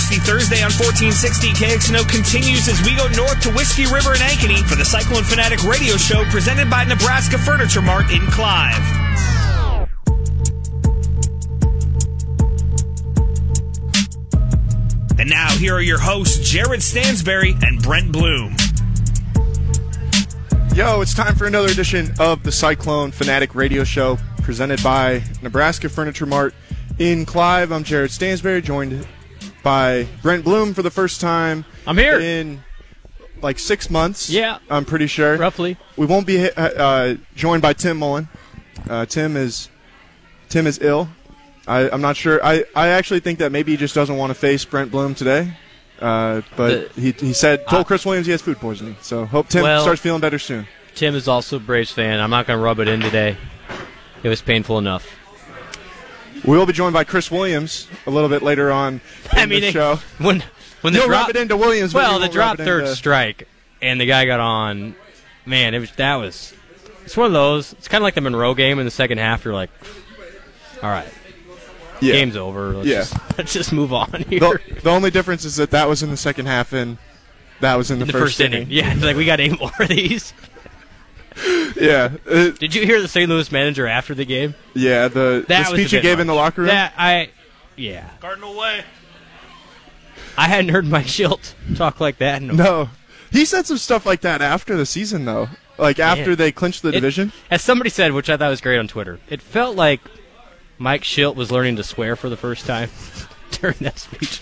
Thirsty Thursday on 1460 KXNO continues as we go north to Whiskey River and Ankeny for the Cyclone Fanatic radio show presented by Nebraska Furniture Mart in Clive. And now, here are your hosts, Jared Stansberry and Brent Bloom. Yo, it's time for another edition of the Cyclone Fanatic Radio Show presented by Nebraska Furniture Mart in Clive. I'm Jared Stansberry, joined by Brent Bloom for the first time. I'm here. in like six months. Yeah. I'm pretty sure. Roughly. We won't be uh, uh, joined by Tim Mullen. Uh, Tim is Tim is ill. I, I'm not sure. I, I actually think that maybe he just doesn't want to face Brent Bloom today. Uh, but The- he, he said told I- Chris Williams he has food poisoning. So hope Tim Well- starts feeling better soon. Tim is also a Braves fan. I'm not going to rub it in today. It was painful enough. We will be joined by Chris Williams a little bit later on I mean, the it- show. when when the drop it into Williams. well, the drop third into- strike, and the guy got on. Man, it was that was. It's one of those. It's kind of like the Monroe game in the second half. You're like, all right, yeah. game's over. Let's Yeah. just, let's just move on here. The, the only difference is that that was in the second half and that was in the, In the first, inning. Yeah, like we got eight more of these. Yeah, uh, Did you hear the St. Louis manager after the game? yeah. The, the That was speech he gave much. in the locker room. That I, yeah. Cardinal way. I hadn't heard Mike Shildt talk like that. In a No, he said some stuff like that after the season, though. Like after Man. they clinched the It- division. As somebody said, which I thought was great on Twitter, it felt like Mike Shildt was learning to swear for the first time during that speech.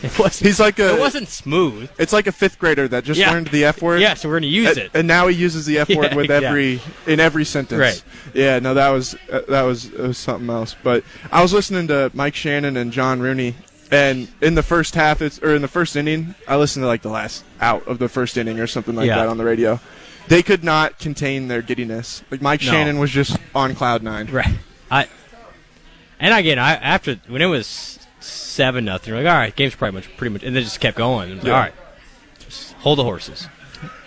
It wasn't. He's like a. it wasn't smooth. It's like a fifth grader that just Yeah. learned the F word. Yeah, so we're to use it. and now he uses the F word Yeah, with every in every sentence. Right. Yeah, no, that was uh, that was, it was something else. But I was listening to Mike Shannon and John Rooney, and in the first half, it's or in the first inning, I listened to like the last out of the first inning or something like Yeah. that on the radio. They could not contain their giddiness. Like Mike No. Shannon was just on cloud nine. Right. I. And again, I after when it was seven nothing, like all right, game's pretty much pretty much, and they just kept going. Like, Yeah. All right, just hold the horses.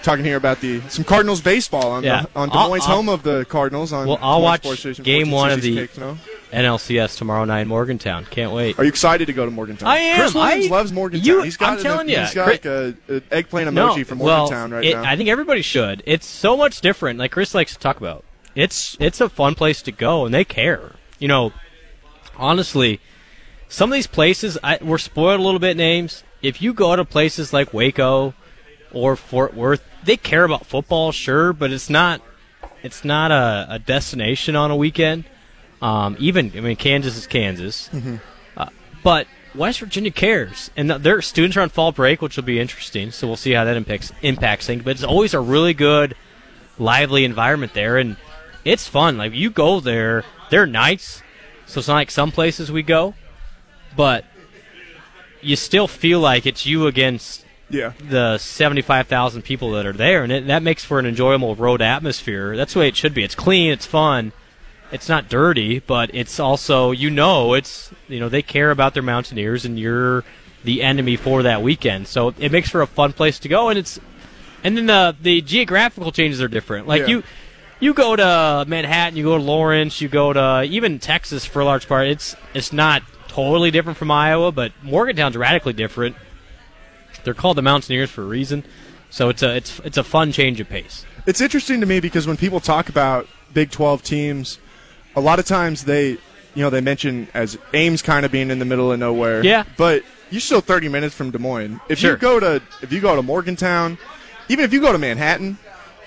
Talking here about the some Cardinals baseball on Yeah. the, on Des Moines, home of the Cardinals. On Well, I'll watch Station game one of 1460 the- KXNO. NLCS tomorrow night, in Morgantown. Can't wait. Are you excited to go to Morgantown? I am. Chris Williams I- loves Morgantown. you- he's got I'm an- telling ya, he's got Chris- like a, a eggplant emoji from Morgantown well, right it- now. I think everybody should. It's so much different. Like Chris likes to talk about. It's it's a fun place to go, and they care. You know, honestly, some of these places I, we're spoiled a little bit. Names. If you go to places like Waco or Fort Worth, they care about football, sure, but it's not it's not a, a destination on a weekend. Um, even I mean, Kansas is Kansas, uh, but West Virginia cares, and th- their students are on fall break, which will be interesting. So we'll see how that impacts impacts things. But it's always a really good, lively environment there, and it's fun. Like you go there, they're nice. So it's not like some places we go, but you still feel like it's you against yeah, the 75,000 people that are there, and it, that makes for an enjoyable road atmosphere. That's the way it should be. It's clean, it's fun, it's not dirty, but it's also you know it's you know they care about their Mountaineers, and you're the enemy for that weekend. So it makes for a fun place to go, and it's and then the the geographical changes are different. Like Yeah. you. You go to Manhattan, you go to Lawrence, you go to even Texas for a large part. It's it's not totally different from Iowa, but Morgantown's radically different. They're called the Mountaineers for a reason. So it's a it's it's a fun change of pace. it's interesting to me because when people talk about Big 12 teams, a lot of times they, you know, they mention as Ames kind of being in the middle of nowhere. Yeah. but you're still 30 minutes from Des Moines. If Sure. you go to if you go to Morgantown, even if you go to Manhattan,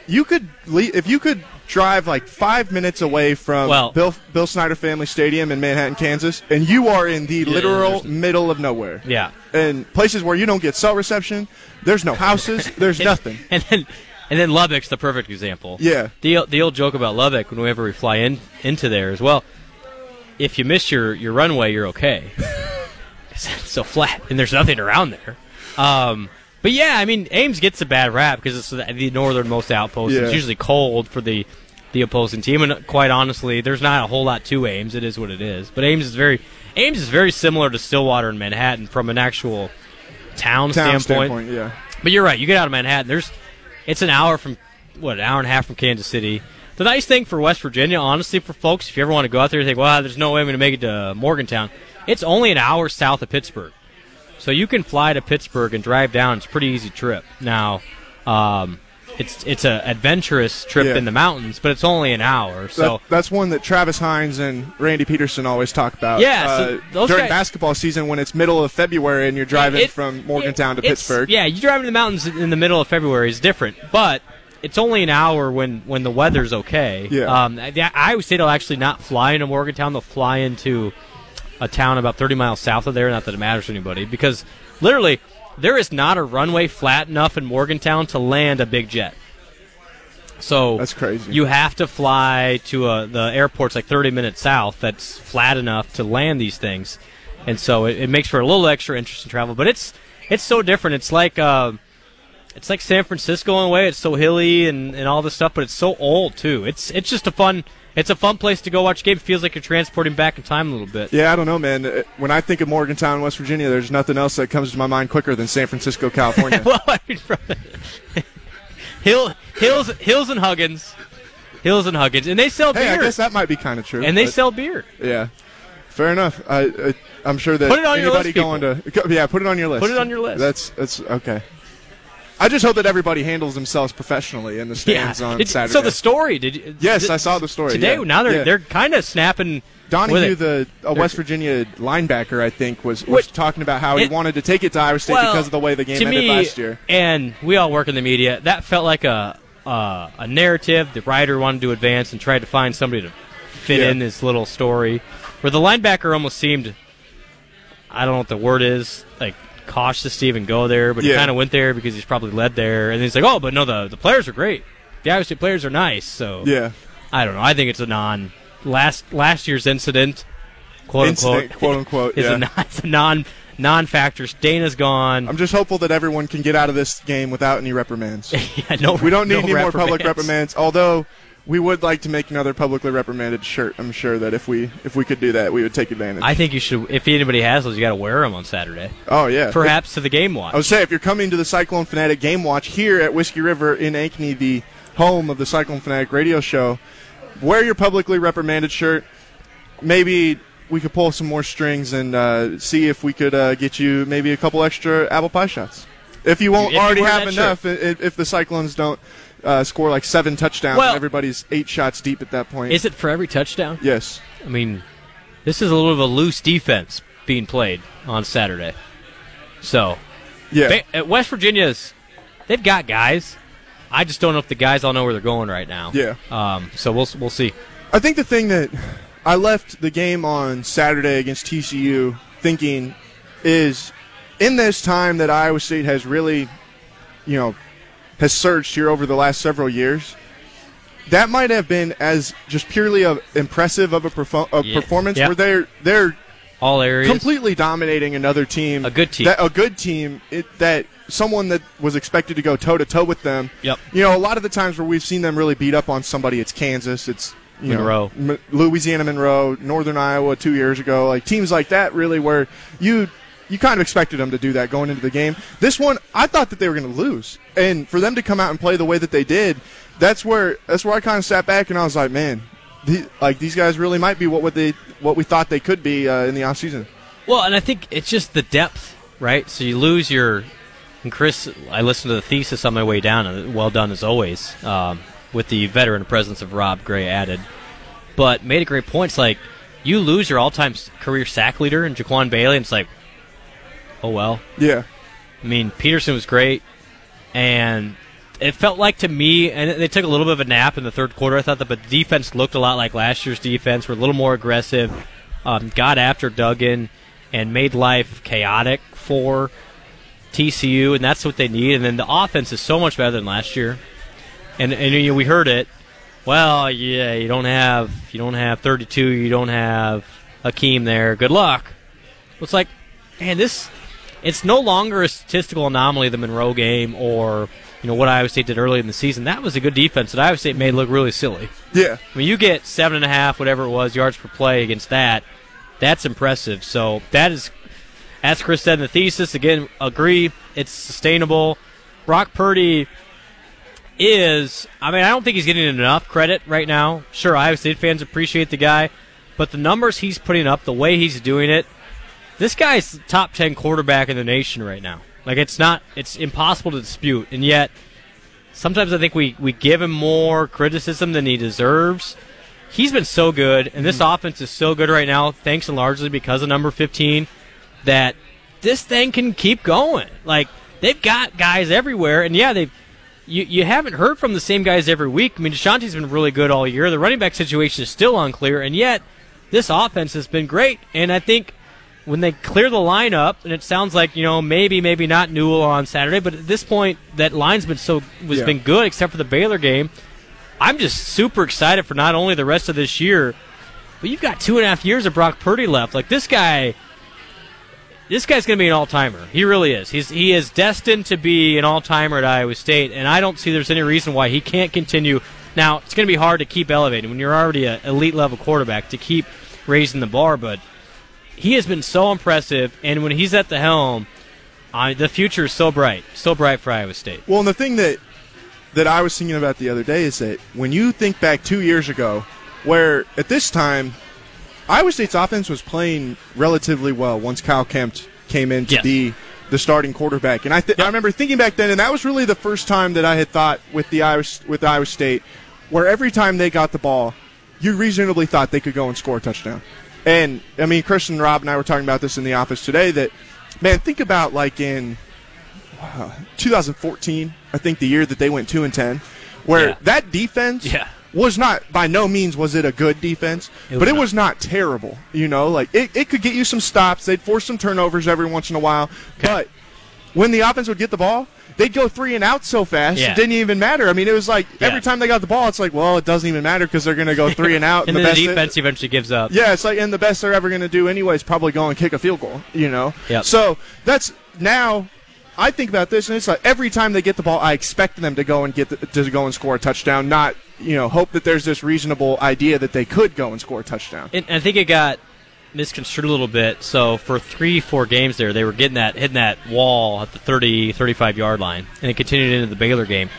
you could le if you could drive like five minutes away from Well- Bill Bill Snyder Family Stadium in Manhattan, Kansas, and you are in the literal middle of nowhere. Yeah. and places where you don't get cell reception. There's no houses. There's nothing. And then and then Lubbock's the perfect example. Yeah. The the old joke about Lubbock whenever we fly in into there as well. If you miss your, your runway, you're okay. it's so flat and there's nothing around there. Um, but yeah, I mean Ames gets a bad rap because it's the the northernmost outpost. Yeah. It's usually cold for the the opposing team, and uh, quite honestly, there's not a whole lot to Ames. It is what it is. But Ames is very Ames is very similar to Stillwater and Manhattan from an actual town, Town standpoint. standpoint, yeah. But you're right. You get out of Manhattan. There's, it's an hour from what, an hour and a half from Kansas City. The nice thing for West Virginia, honestly, for folks, if you ever want to go out there and think, well, there's no way I'm going to make it to Morgantown, it's only an hour south of Pittsburgh. So you can fly to Pittsburgh and drive down. It's a pretty easy trip. Now, um, it's it's a adventurous trip Yeah. in the mountains, but it's only an hour. So That- that's one that Travis Hines and Randy Peterson always talk about. Yeah, so uh, those during guys- basketball season when it's middle of February and you're driving It- from Morgantown to Pittsburgh. Yeah, you drive in the mountains in the middle of February is different, but it's only an hour when when the weather's okay. Yeah. Um, the Iowa State will actually not fly into Morgantown; they'll fly into a town about 30 miles south of there. Not that it matters to anybody, because literally there is not a runway flat enough in Morgantown to land a big jet. So That's crazy. You have to fly to a, the airport's like 30 minutes south. That's flat enough to land these things, and so it, it makes for a little extra interesting travel. But it's it's so different. It's like uh, it's like San Francisco in a way. It's so hilly and, and all this stuff, but it's so old too. It's it's just a fun it's a fun place to go watch a game. It feels like you're transporting back in time a little bit. Yeah, I don't know, man. Uh, When I think of Morgantown, West Virginia, there's nothing else that comes to my mind quicker than San Francisco, California. well, I mean, from Hill, Hills, Hills and Huggins, Hills and Huggins, and they sell hey, I beer, guess that might be kind of true. and they sell beer. Yeah, fair enough. I, I I'm sure that Put it on your list, going to yeah, put it on your list. Put it on your list. That's that's okay. I just hope that everybody handles themselves professionally in the stands on Did- Saturday. So the story, did you? Yes, th- I saw the story, today. yeah. Now they're Yeah. they're kind of snapping. Donahue, the a West Virginia linebacker, I think, was, was talking about how he wanted to take it to Iowa State well, because of the way the game ended me, last year. And we all work in the media. That felt like a uh, a narrative. The writer wanted to advance and tried to find somebody to fit Yeah. in this little story. Where the linebacker almost seemed, I don't know what the word is, like cautious to even go there, but he kind of went there because he's probably led there. And he's like, oh, but no, the the players are great. The Iowa State players are nice. So Yeah, I don't know. I think it's a non last last year's incident, quote incident, unquote, quote unquote. is yeah. a non, it's a non non factor. Dana's gone. I'm just hopeful that everyone can get out of this game without any reprimands. yeah, no, We don't need no any more public reprimands. reprimands. Although we would like to make another publicly reprimanded shirt. I'm sure that if we if we could do that, we would take advantage. I think you should. If anybody has those, you got to wear them on Saturday. oh yeah, Perhaps to the game watch. I would say if you're coming to the Cyclone Fanatic Game Watch here at Whiskey River in Ankeny, the home of the Cyclone Fanatic radio show, wear your publicly reprimanded shirt. Maybe we could pull some more strings and uh, see if we could uh, get you maybe a couple extra apple pie shots. If you won't If already wear have enough, if, if the Cyclones don't uh, score like seven touchdowns Well- and everybody's eight shots deep at that point. Is it for every touchdown? yes. I mean, this is a little of a loose defense being played on Saturday. So, Yeah. Ba- at West Virginia's, they've got guys. I just don't know if the guys all know where they're going right now. Yeah. Um. So we'll we'll see. I think the thing that I left the game on Saturday against TCU thinking is in this time that Iowa State has really, you know, has surged here over the last several years, that might have been as just purely a, impressive of a, perfo- a Yeah. performance Yeah. where they're they're All areas. completely dominating another team, A good team. that, a good team it, that someone that was expected to go toe to toe with them. Yep. You know, a lot of the times where we've seen them really beat up on somebody, it's Kansas, it's you Monroe. know, M- Louisiana Monroe, Northern Iowa two years ago, like teams like that, really where you you kind of expected them to do that going into the game. This one, I thought that they were going to lose, and for them to come out and play the way that they did, that's where that's where I kind of sat back and I was like, man, the, like these guys really might be what what they what we thought they could be uh, in the off season. Well, and I think it's just the depth, right? So you lose your. And Chris, I listened to the thesis on my way down, and well done as always, um, with the veteran presence of Rob Gray added. But made a great point. It's like you lose your all-time career sack leader in Jaquan Bailey, and it's like, oh well. Yeah, I mean, Peterson was great, and it felt like to me, and they took a little bit of a nap in the third quarter. I thought that, but the defense looked a lot like last year's defense. We're a little more aggressive, um, got after Duggan, and made life chaotic for TCU, and that's what they need. And then the offense is so much better than last year. And and you know, we heard it. Well, yeah, you don't have you don't have 32, you don't have Hakeem there. Good luck. It's like, man, this it's no longer a statistical anomaly the Monroe game or you know what Iowa State did early in the season. That was a good defense that Iowa State made look really silly. yeah. I mean, you get seven and a half, whatever it was, yards per play against that. That's impressive. So that is, as Chris said in the thesis, again, agree it's sustainable. Brock Purdy is, I mean, I don't think he's getting enough credit right now. Sure, Iowa State fans appreciate the guy, but the numbers he's putting up, the way he's doing it, this guy's top 10 quarterback in the nation right now. Like it's not it's impossible to dispute. And yet sometimes I think we we give him more criticism than he deserves. He's been so good and this mm-hmm. offense is so good right now thanks and largely because of number 15 that this thing can keep going. Like they've got guys everywhere and yeah, they've you, you haven't heard from the same guys every week. I mean, Deshaunte's been really good all year. The running back situation is still unclear, and yet this offense has been great. And I think when they clear the lineup, and it sounds like you know maybe maybe not Newell on Saturday, but at this point that line's been so was yeah. been good except for the Baylor game. I'm just super excited for not only the rest of this year, but you've got two and a half years of Brock Purdy left. Like this guy, this guy's going to be an all timer. He really is. He's he is destined to be an all timer at Iowa State, and I don't see there's any reason why he can't continue. Now it's going to be hard to keep elevating when you're already an elite level quarterback to keep raising the bar, but he has been so impressive, and when he's at the helm, uh, the future is so bright, so bright for Iowa State. Well, and the thing that that I was thinking about the other day is that when you think back two years ago, where at this time Iowa State's offense was playing relatively well once Kyle Kempt came in to yes. be the starting quarterback, and I th- yep. I remember thinking back then, and that was really the first time that I had thought with the Iowa with Iowa State, where every time they got the ball, you reasonably thought they could go and score a touchdown. And I mean, Christian Rob and I were talking about this in the office today. That man, think about like in uh, 2014, I think the year that they went two and ten, where yeah. that defense yeah. was not by no means was it a good defense, it but it not. was not terrible. You know, like it, it could get you some stops. They'd force some turnovers every once in a while, okay. but when the offense would get the ball, they'd go three and out so fast yeah. it didn't even matter. I mean, it was like yeah. every time they got the ball, it's like, well, it doesn't even matter because they're going to go three and out. and, and the, the defense eventually gives up. Yeah, it's like, and the best they're ever going to do anyway is probably go and kick a field goal. You know. Yep. So that's now. I think about this, and it's like every time they get the ball, I expect them to go and get the, to go and score a touchdown. Not you know hope that there's this reasonable idea that they could go and score a touchdown. And I think it got misconstrued a little bit. So for three, four games there, they were getting that hitting that wall at the 30, 35 yard line, and it continued into the Baylor game.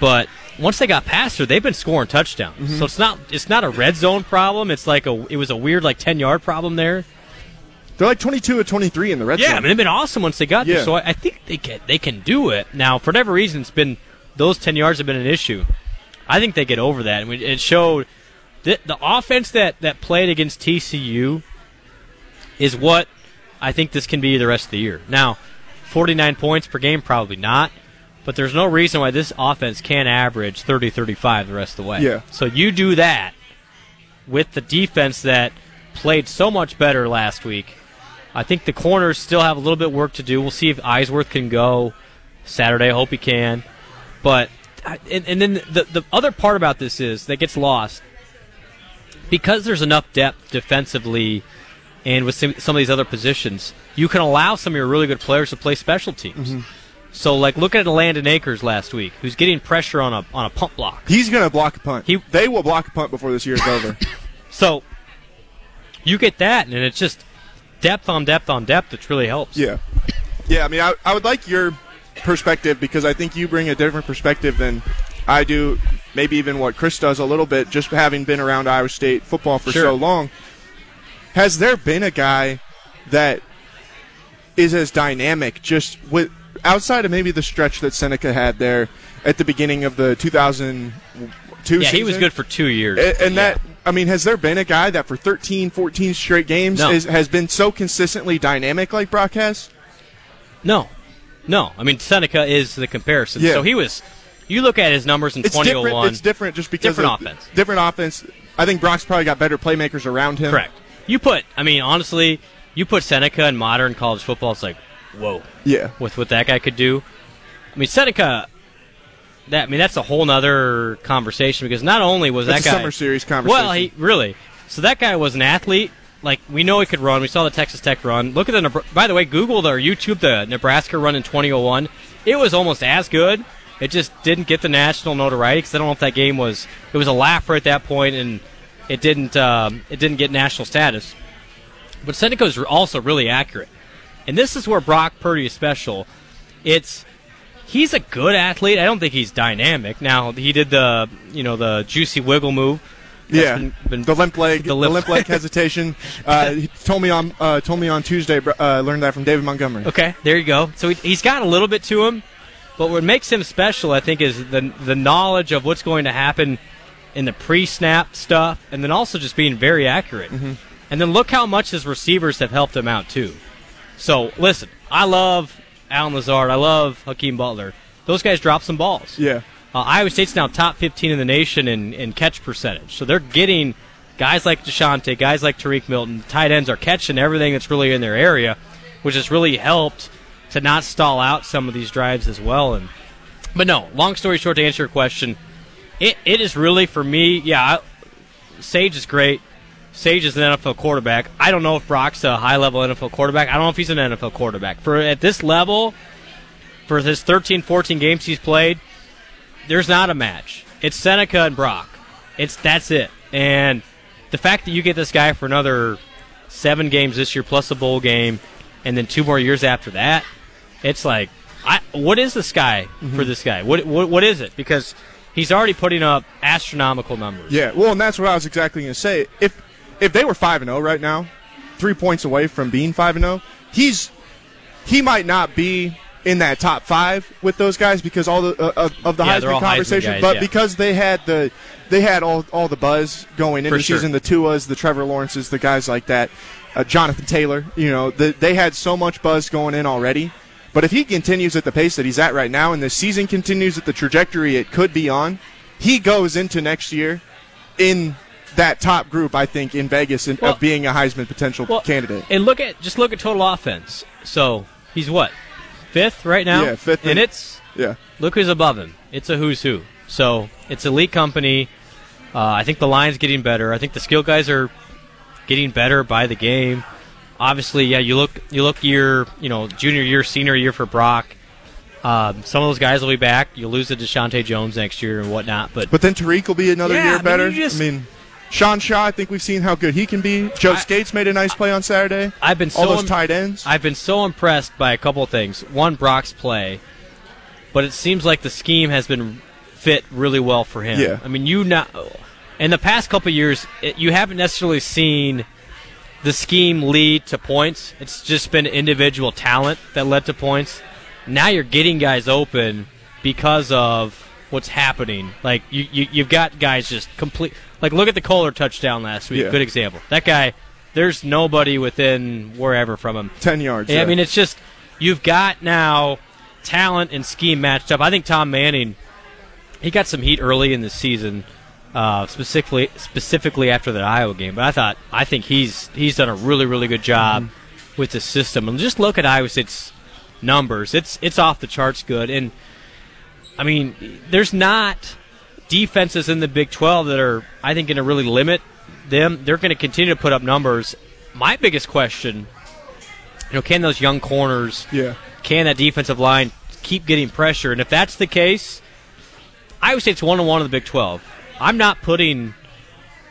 But once they got past her, they've been scoring touchdowns. Mm-hmm. So it's not it's not a red zone problem. It's like a it was a weird like ten yard problem there. They're like twenty two or twenty three in the red yeah, zone. Yeah, I mean they've been awesome once they got yeah. there. So I, I think they can they can do it. Now for whatever reason, it's been those ten yards have been an issue. I think they get over that, and it showed the, the offense that, that played against TCU is what I think this can be the rest of the year. Now, 49 points per game, probably not, but there's no reason why this offense can't average 30 35 the rest of the way. Yeah. So you do that with the defense that played so much better last week. I think the corners still have a little bit of work to do. We'll see if Eisworth can go Saturday. I hope he can. But and, and then the the other part about this is that gets lost because there's enough depth defensively and with some, some of these other positions, you can allow some of your really good players to play special teams. Mm-hmm. So, like, look at Landen Akers last week, who's getting pressure on a on a punt block. He's going to block a punt. He, they will block a punt before this year's over. So, you get that, and it's just depth on depth on depth that really helps. Yeah, yeah. I mean, I, I would like your perspective because I think you bring a different perspective than I do, maybe even what Chris does a little bit, just having been around Iowa State football for sure. so long. Has there been a guy that is as dynamic, just with outside of maybe the stretch that Seneca had there at the beginning of the 2002 yeah, season? he was good for two years. And, and yeah. that, I mean, has there been a guy that for 13, 14 straight games no. is, has been so consistently dynamic like Brock has? No. No. I mean, Seneca is the comparison. Yeah. So he was you look at his numbers in it's 2001. Different, it's oh different just because different offense. Different offense. I think Brock's probably got better playmakers around him. Correct. You put, I mean, honestly, you put Seneca in modern college football. It's like, whoa. Yeah. With what that guy could do. I mean, Seneca. That I mean, that's a whole other conversation because not only was that's that guy summer series conversation. Well, he really. So that guy was an athlete. Like we know he could run. We saw the Texas Tech run. Look at the. By the way, Google or YouTube the Nebraska run in 2001. It was almost as good it just didn't get the national notoriety because I don't know if that game was it was a laugher at that point and it didn't um, it didn't get national status. But Seneca is also really accurate, and this is where Brock Purdy is special. It's he's a good athlete. I don't think he's dynamic. Now he did the you know the juicy wiggle move, yeah, been- been- the limp leg, the the limp- limp, leg hesitation. Uh, he told me on uh, told me on Tuesday. Uh, learned that from David Montgomery. Okay, there you go. So he, he's got a little bit to him, but what makes him special, I think, is the the knowledge of what's going to happen in the pre-snap stuff, and then also just being very accurate. And then look how much his receivers have helped him out too. So listen, I love Allen Lazard. I love Hakeem Butler. Those guys drop some balls. Yeah, Uh, Iowa State's now top 15 in the nation in, in catch percentage. So they're getting guys like Deshaunte, guys like Tariq Milton. Tight ends are catching everything that's really in their area, which has really helped to not stall out some of these drives as well. And But no, long story short, to answer your question, it, it is really for me, yeah, I, Sage is great. Sage is an NFL quarterback. I don't know if Brock's a high level NFL quarterback. I don't know if he's an NFL quarterback. For at this level, for his 13, 14 games he's played, there's not a match. It's Seneca and Brock. It's that's it. And the fact that you get this guy for another seven games this year plus a bowl game, and then two more years after that, it's like, I, what is this guy for this guy? What, what what is it? Because he's already putting up astronomical numbers. yeah. Well, and that's what I was exactly going to say. If if they were five and zero right now, three points away from being five and zero, he's he might not be in that top five with those guys because all the uh, of, of the Yeah, Heisman Heisman conversation, guys, but yeah. because they had the they had all all the buzz going into the sure. season, the Tuas, the Trevor Lawrences, the guys like that, uh, Jonathan Taylor, you know, the, they had so much buzz going in already. But if he continues at the pace that he's at right now, and the season continues at the trajectory it could be on, he goes into next year in that top group. I think in Vegas in, Well- of being a Heisman potential Well, candidate. And look at just look at total offense. So he's what fifth right now. Yeah, fifth and it's Yeah, look who's above him. It's a who's who. So it's elite company. Uh, I think the line's getting better. I think the skill guys are getting better by the game. Obviously, yeah, you look you look year you know junior year, senior year for Brock. Um, some of those guys will be back. You'll lose to Deshaunte Jones next year and whatnot, but but then Tariq will be another Yeah, I year mean, better. you just- I mean, Sean Shaw. I think we've seen how good he can be. Joe I- Scates made a nice play on Saturday. I've been all so those im- tight ends. I've been so impressed by a couple of things. One, Brock's play, but it seems like the scheme has been fit really well for him. Yeah. I mean, you not in the past couple of years, it, you haven't necessarily seen the scheme lead to points. It's just been individual talent that led to points. Now you're getting guys open because of what's happening. Like you, you you've got guys just complete. Like look at the Kolar touchdown last week. Yeah. Good example. That guy. There's nobody within wherever from him. Ten yards. Yeah, I mean, it's just you've got now talent and scheme matched up. I think Tom Manning, he got some heat early in the season, uh, specifically specifically after that Iowa game. But I thought I think he's he's done a really really good job with the system. And just look at Iowa State's numbers; it's it's off the charts good. And I mean, there's not defenses in the Big 12 that are I think going to really limit them. They're going to continue to put up numbers. My biggest question you know, can those young corners, yeah. can that defensive line keep getting pressure? And if that's the case, Iowa State's one on one in the Big 12. I'm not putting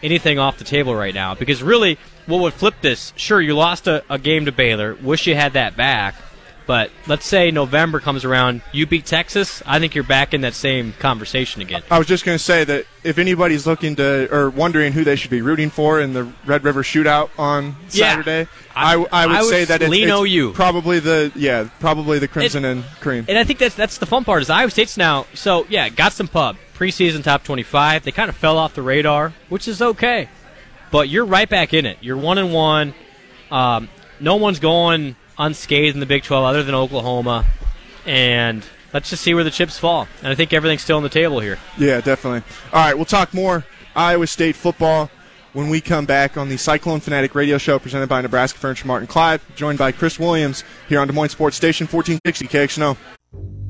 anything off the table right now because really, what would flip this? Sure, you lost a, a game to Baylor. Wish you had that back. But let's say November comes around, you beat Texas. I think you're back in that same conversation again. I was just going to say that if anybody's looking to or wondering who they should be rooting for in the Red River Shootout on Yeah. Saturday, I- I, I would I say that it's, it's probably the yeah probably the Crimson and Cream. And I think that's that's the fun part is Iowa State's now. So yeah, got some pub preseason top twenty five. They kind of fell off the radar, which is okay. But you're right back in it. You're one and one. Um, no one's going unscathed in the Big Twelve other than Oklahoma, and let's just see where the chips fall. And I think everything's still on the table here. Yeah, definitely. All right, we'll talk more Iowa State football when we come back on the Cyclone Fanatic Radio Show presented by Nebraska Furniture Mart in Clive, joined by Chris Williams here on Des Moines Sports Station 1460 KXNO.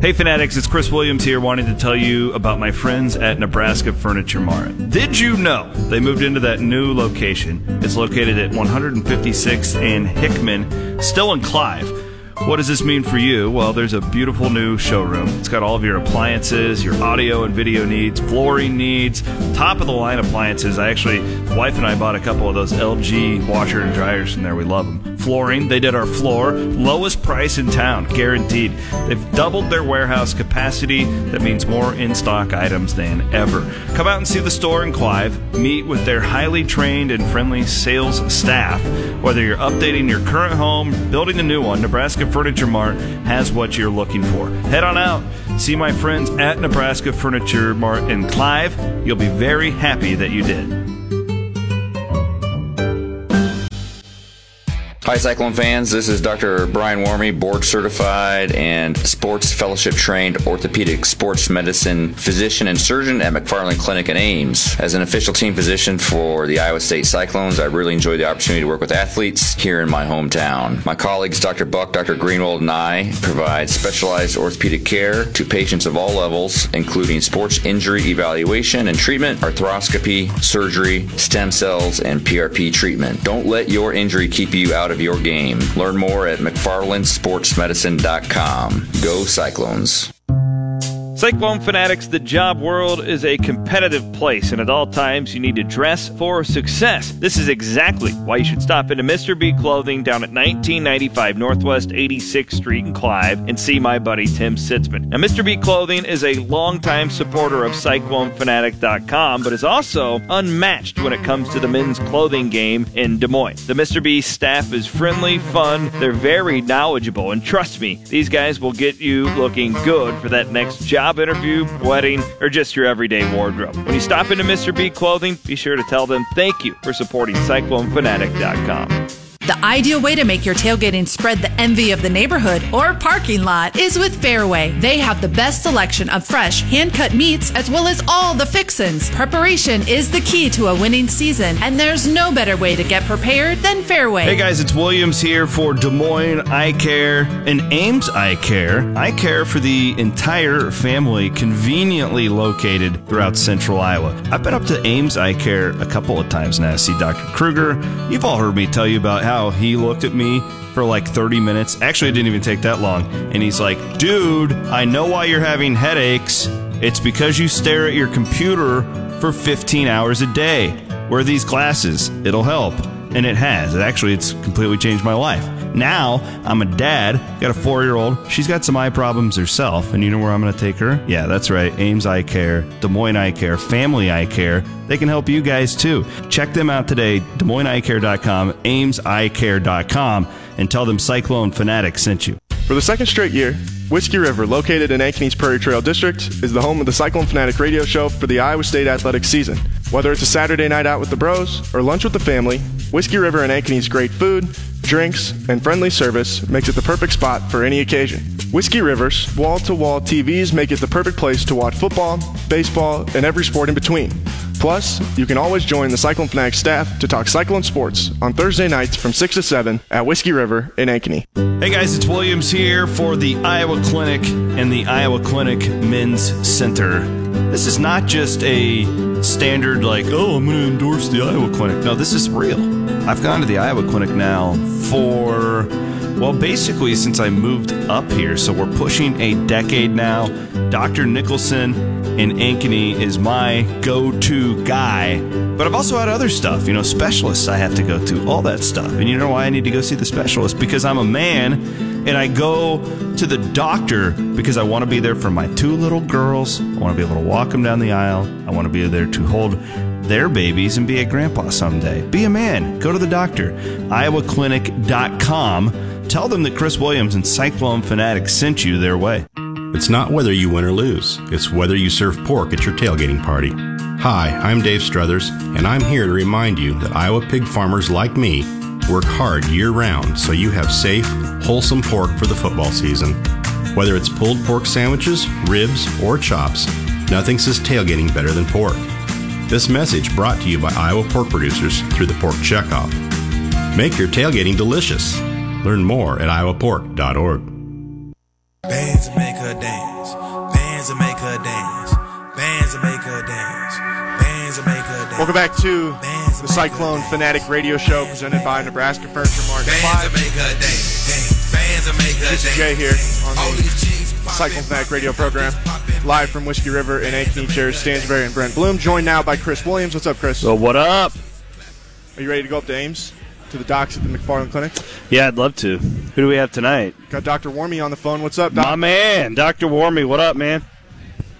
Hey Fanatics, it's Chris Williams here wanting to tell you about my friends at Nebraska Furniture Mart. Did you know they moved into that new location? It's located at 156th and Hickman, still in Clive. What does this mean for you? Well, there's a beautiful new showroom. It's got all of your appliances, your audio and video needs, flooring needs, top of the line appliances. I actually, wife and I bought a couple of those LG washer and dryers from there. We love them. Flooring. They did our floor. Lowest price in town, guaranteed. They've doubled their warehouse capacity. That means more in stock items than ever. Come out and see the store in Clive. Meet with their highly trained and friendly sales staff. Whether you're updating your current home, building a new one, Nebraska Furniture Mart has what you're looking for. Head on out. See my friends at Nebraska Furniture Mart in Clive. You'll be very happy that you did. Hi, Cyclone fans. This is Dr. Brian Warmy, board certified and sports fellowship trained orthopedic sports medicine physician and surgeon at McFarland Clinic in Ames. As an official team physician for the Iowa State Cyclones, I really enjoy the opportunity to work with athletes here in my hometown. My colleagues, Dr. Buck, Dr. Greenwald, and I provide specialized orthopedic care to patients of all levels, including sports injury evaluation and treatment, arthroscopy, surgery, stem cells, and PRP treatment. Don't let your injury keep you out of your game. Learn more at McFarlandSportsMedicine.com. Go Cyclones. Cyclone Fanatics, the job world is a competitive place, and at all times you need to dress for success. This is exactly why you should stop into Mr. B Clothing down at 1995 Northwest 86th Street in Clive and see my buddy Tim Sitzman. Now, Mr. B Clothing is a longtime supporter of CycloneFanatic.com, but is also unmatched when it comes to the men's clothing game in Des Moines. The Mr. B staff is friendly, fun, they're very knowledgeable, and trust me, these guys will get you looking good for that next job job interview, wedding, or just your everyday wardrobe. When you stop into Mr. B Clothing, be sure to tell them thank you for supporting CycloneFanatic.com. The ideal way to make your tailgating spread the envy of the neighborhood or parking lot is with Fairway. They have the best selection of fresh, hand cut meats as well as all the fixins. Preparation is the key to a winning season, and there's no better way to get prepared than Fairway. Hey guys, it's Williams here for Des Moines Eye Care and Ames Eye Care. Eye care for the entire family, conveniently located throughout central Iowa. I've been up to Ames Eye Care a couple of times now to see Dr. Kruger. You've all heard me tell you about how he looked at me for like 30 minutes. Actually, it didn't even take that long. And he's like, dude, I know why you're having headaches. It's because you stare at your computer for 15 hours a day. Wear these glasses, it'll help. And it has. It actually, it's completely changed my life. Now I'm a dad, got a four year old. She's got some eye problems herself. And you know where I'm going to take her? Yeah, that's right. Ames Eye Care, Des Moines Eye Care, Family Eye Care. They can help you guys too. Check them out today, Des Moines DesMoinesEyeCare.com, AmesEyeCare.com, and tell them Cyclone Fanatic sent you. For the second straight year, Whiskey River, located in Ankeny's Prairie Trail District, is the home of the Cyclone Fanatic radio show for the Iowa State athletics season. Whether it's a Saturday night out with the bros or lunch with the family, Whiskey River and Ankeny's great food, drinks, and friendly service makes it the perfect spot for any occasion. Whiskey River's wall to wall TVs make it the perfect place to watch football, baseball, and every sport in between. Plus, you can always join the Cyclone Fanatic staff to talk Cyclone sports on Thursday nights from 6 to 7 at Whiskey River in Ankeny. Hey guys, it's Williams here for the Iowa Clinic and the Iowa Clinic Men's Center. This is not just a standard, like, oh, I'm going to endorse the Iowa Clinic. No, this is real. I've gone to the Iowa Clinic now for, well, basically since I moved up here. So we're pushing a decade now. Dr. Nicholson in Ankeny is my go to guy. But I've also had other stuff, you know, specialists I have to go to, all that stuff. And you know why I need to go see the specialist? Because I'm a man and I go to the doctor because I want to be there for my two little girls. I want to be able to walk them down the aisle. I want to be there to hold their babies and be a grandpa someday. Be a man. Go to the doctor. IowaClinic.com. Tell them that Chris Williams and Cyclone Fanatic sent you their way. It's not whether you win or lose, it's whether you serve pork at your tailgating party. Hi, I'm Dave Struthers, and I'm here to remind you that Iowa pig farmers like me work hard year round so you have safe, wholesome pork for the football season. Whether it's pulled pork sandwiches, ribs, or chops, nothing says tailgating better than pork. This message brought to you by Iowa pork producers through the Pork Checkoff. Make your tailgating delicious. Learn more at iowapork.org. Bands that make her dance. Bands that make her dance. Bands that make her dance. Bands that make her dance. Welcome back to the Cyclone Fanatic Radio Show presented by Nebraska Furniture Mart. Bands that make her dance. dance. Bands that make her This is dance. Jay here on the these chicks poppin', Cyclone Fanatic Radio program, live from Whiskey River in Ankeny, Jared Stansberry, and Brent Bloom. Joined now by Chris Williams. What's up, Chris? So what up? Are you ready to go up to Ames? To the docs at the McFarland Clinic. Yeah, I'd love to. Who do we have tonight? Got Dr. Warmy on the phone. What's up, Doc? My man, Dr. Warmy. What up, man?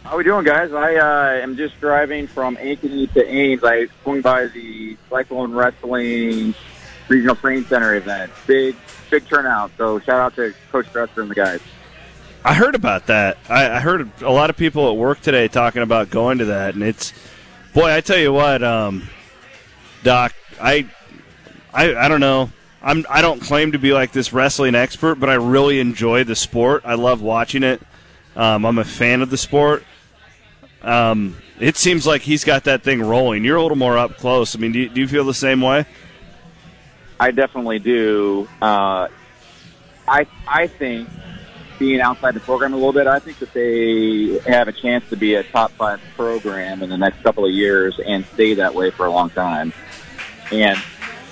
How we doing, guys? I uh, am just driving from Ankeny to Ames. I swung by the Cyclone Wrestling Regional Training Center event. Big, big turnout. So shout out to Coach Dresser and the guys. I heard about that. I, I heard a lot of people at work today talking about going to that, and it's boy. I tell you what, um, Doc. I, I, I don't know. I'm. I don't claim to be like this wrestling expert, but I really enjoy the sport. I love watching it. Um, I'm a fan of the sport. Um, it seems like he's got that thing rolling. You're a little more up close. I mean, do you, do you feel the same way? I definitely do. Uh, I I think being outside the program a little bit, I think that they have a chance to be a top five program in the next couple of years and stay that way for a long time. And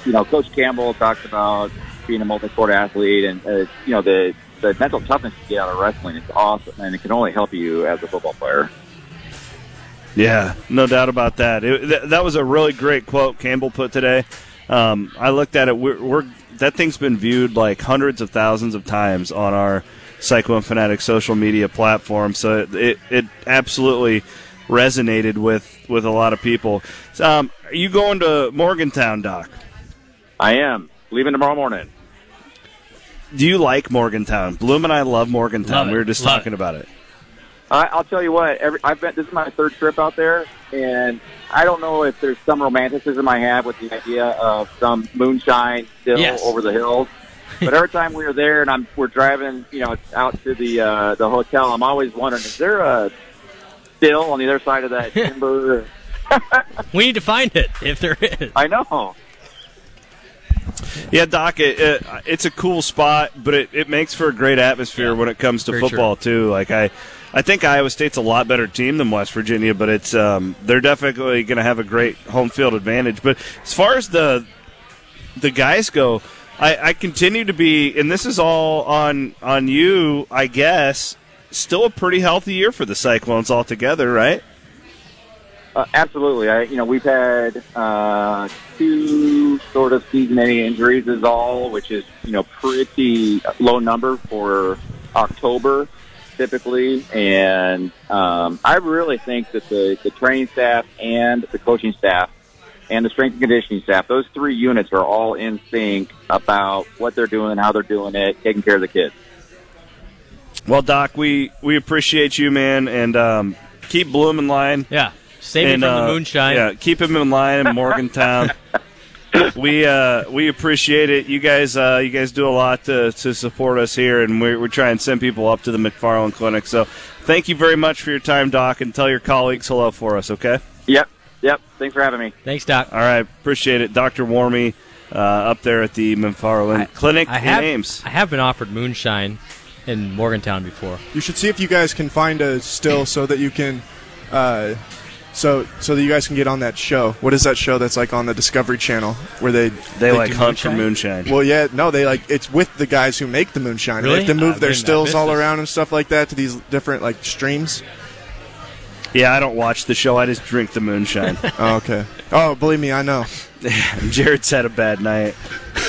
you know, Coach Campbell talks about being a multi-sport athlete, and uh, you know the the mental toughness you get out of wrestling is awesome, and it can only help you as a football player. Yeah, no doubt about that. It, th- that was a really great quote Campbell put today. Um, I looked at it. We're, we're that thing's been viewed like hundreds of thousands of times on our Cyclone Fanatic social media platform. So it, it, it absolutely resonated with, with a lot of people. Um, are you going to Morgantown, Doc? I am leaving tomorrow morning. Do you like Morgantown? Bloom and I love Morgantown. Love we were just Love talking it. about it. I, I'll tell you what. Every, I've been. This is my third trip out there, and I don't know if there's some romanticism I have with the idea of some moonshine still Yes. over the hills. But every time we are there, and I'm we're driving, you know, out to the uh, the hotel, I'm always wondering: is there a still on the other side of that timber? We need to find it if there is. I know. Yeah, Doc, it, it, it's a cool spot, but it, it makes for a great atmosphere when it comes to Very football too. Like I, I think Iowa State's a lot better team than West Virginia, but it's um, they're definitely going to have a great home field advantage. But as far as the the guys go, I, I continue to be, and this is all on on you, I guess. Still a pretty healthy year for the Cyclones altogether, right? Uh, absolutely. I, you know, we've had uh, two sort of season-ending injuries is all, which is you know pretty low number for October typically. And um, I really think that the the training staff and the coaching staff and the strength and conditioning staff, those three units are all in sync about what they're doing, how they're doing it, taking care of the kids. Well, Doc, we we appreciate you, man, and um, keep Bloom in line. Yeah. Save And, it from uh, the moonshine. Yeah, keep him in line in Morgantown. we uh, we appreciate it. You guys uh, you guys do a lot to, to support us here, and we're, we're trying to send people up to the McFarland Clinic. So thank you very much for your time, Doc, and tell your colleagues hello for us. Okay. Yep, yep. Thanks for having me. Thanks, Doc. All right, appreciate it, Doctor Warmy, uh, up there at the McFarland Clinic I in have, Ames. I have been offered moonshine in Morgantown before. You should see if you guys can find a still so that you can, uh, so so that you guys can get on that show. What is that show that's like on the Discovery Channel where they They, like do hunt for moonshine? moonshine. Well, yeah, no, they like it's with the guys who make the moonshine. Really? They have to move I've their been in that stills all business. around and stuff like that to these different like streams. yeah, I don't watch the show. I just drink the moonshine. Oh, okay. Oh, believe me, I know. Jared's had a bad night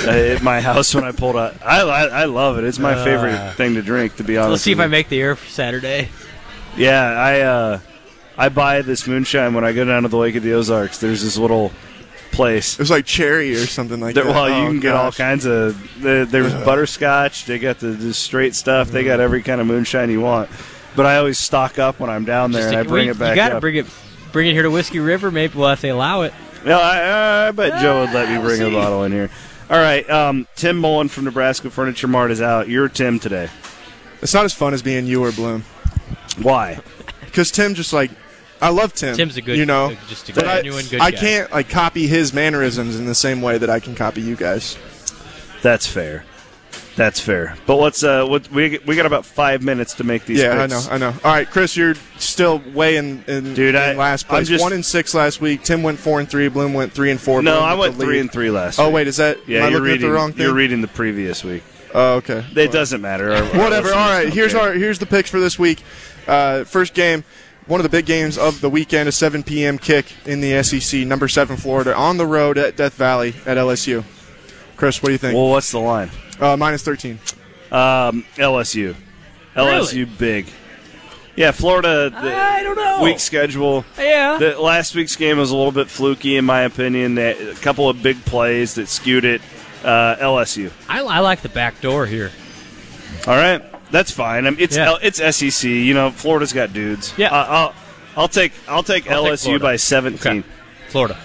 uh, at my house when I pulled out. I, I, I love it. It's my favorite thing to drink, to be honest. Let's see if with I you. make the air for Saturday. Yeah, I uh, I buy this moonshine when I go down to the Lake of the Ozarks. There's this little place. It was like cherry or something like That, that. well, you Oh, can get all kinds of. The, there's butterscotch. They got the, the straight stuff. They got every kind of moonshine you want. But I always stock up when I'm down there Just and I to- bring we- it back You got to bring it, bring it here to Whiskey River. Maybe well, if they allow it. No, I, I bet Joe would let me bring a bottle in here. All right, um, Tim Mullen from Nebraska Furniture Mart is out. You're Tim today. It's not as fun as being you or Bloom Why? because Tim just like I love Tim. Tim's a good- you know, just a but I, genuine good I guy. can't like copy his mannerisms in the same way that I can copy you guys. That's fair. That's fair. But let's uh, what, we we got about five minutes to make these. yeah, picks. I know, I know. All right, Chris, you're still way in, in, Dude, in I- last I'm place. just- One and six last week. Tim went four and three. Bloom went three and four. No, Bloom I went three and three last. Oh week. wait, is that? Yeah, am I you're reading. at the wrong thing? You're reading the previous week. Oh, okay. It doesn't matter. Our- our Whatever. All listeners right. don't Here's care. our here's the picks for this week. Uh, first game, one of the big games of the weekend, a 7 p.m. kick in the SEC. Number seven Florida on the road at Death Valley at LSU. Chris, what do you think? Well, what's the line? Uh, minus 13. Um, LSU. LSU big. Yeah, Florida. The I don't know. Week schedule. Yeah. The last week's game was a little bit fluky, in my opinion. They- A couple of big plays that skewed it. Uh, LSU. I, I like the back door here. All right, that's fine. I mean, it's Yeah. L- it's SEC. You know, Florida's got dudes. Yeah. Uh, I'll I'll take I'll take I'll LSU Florida. by seventeen. Okay. Florida.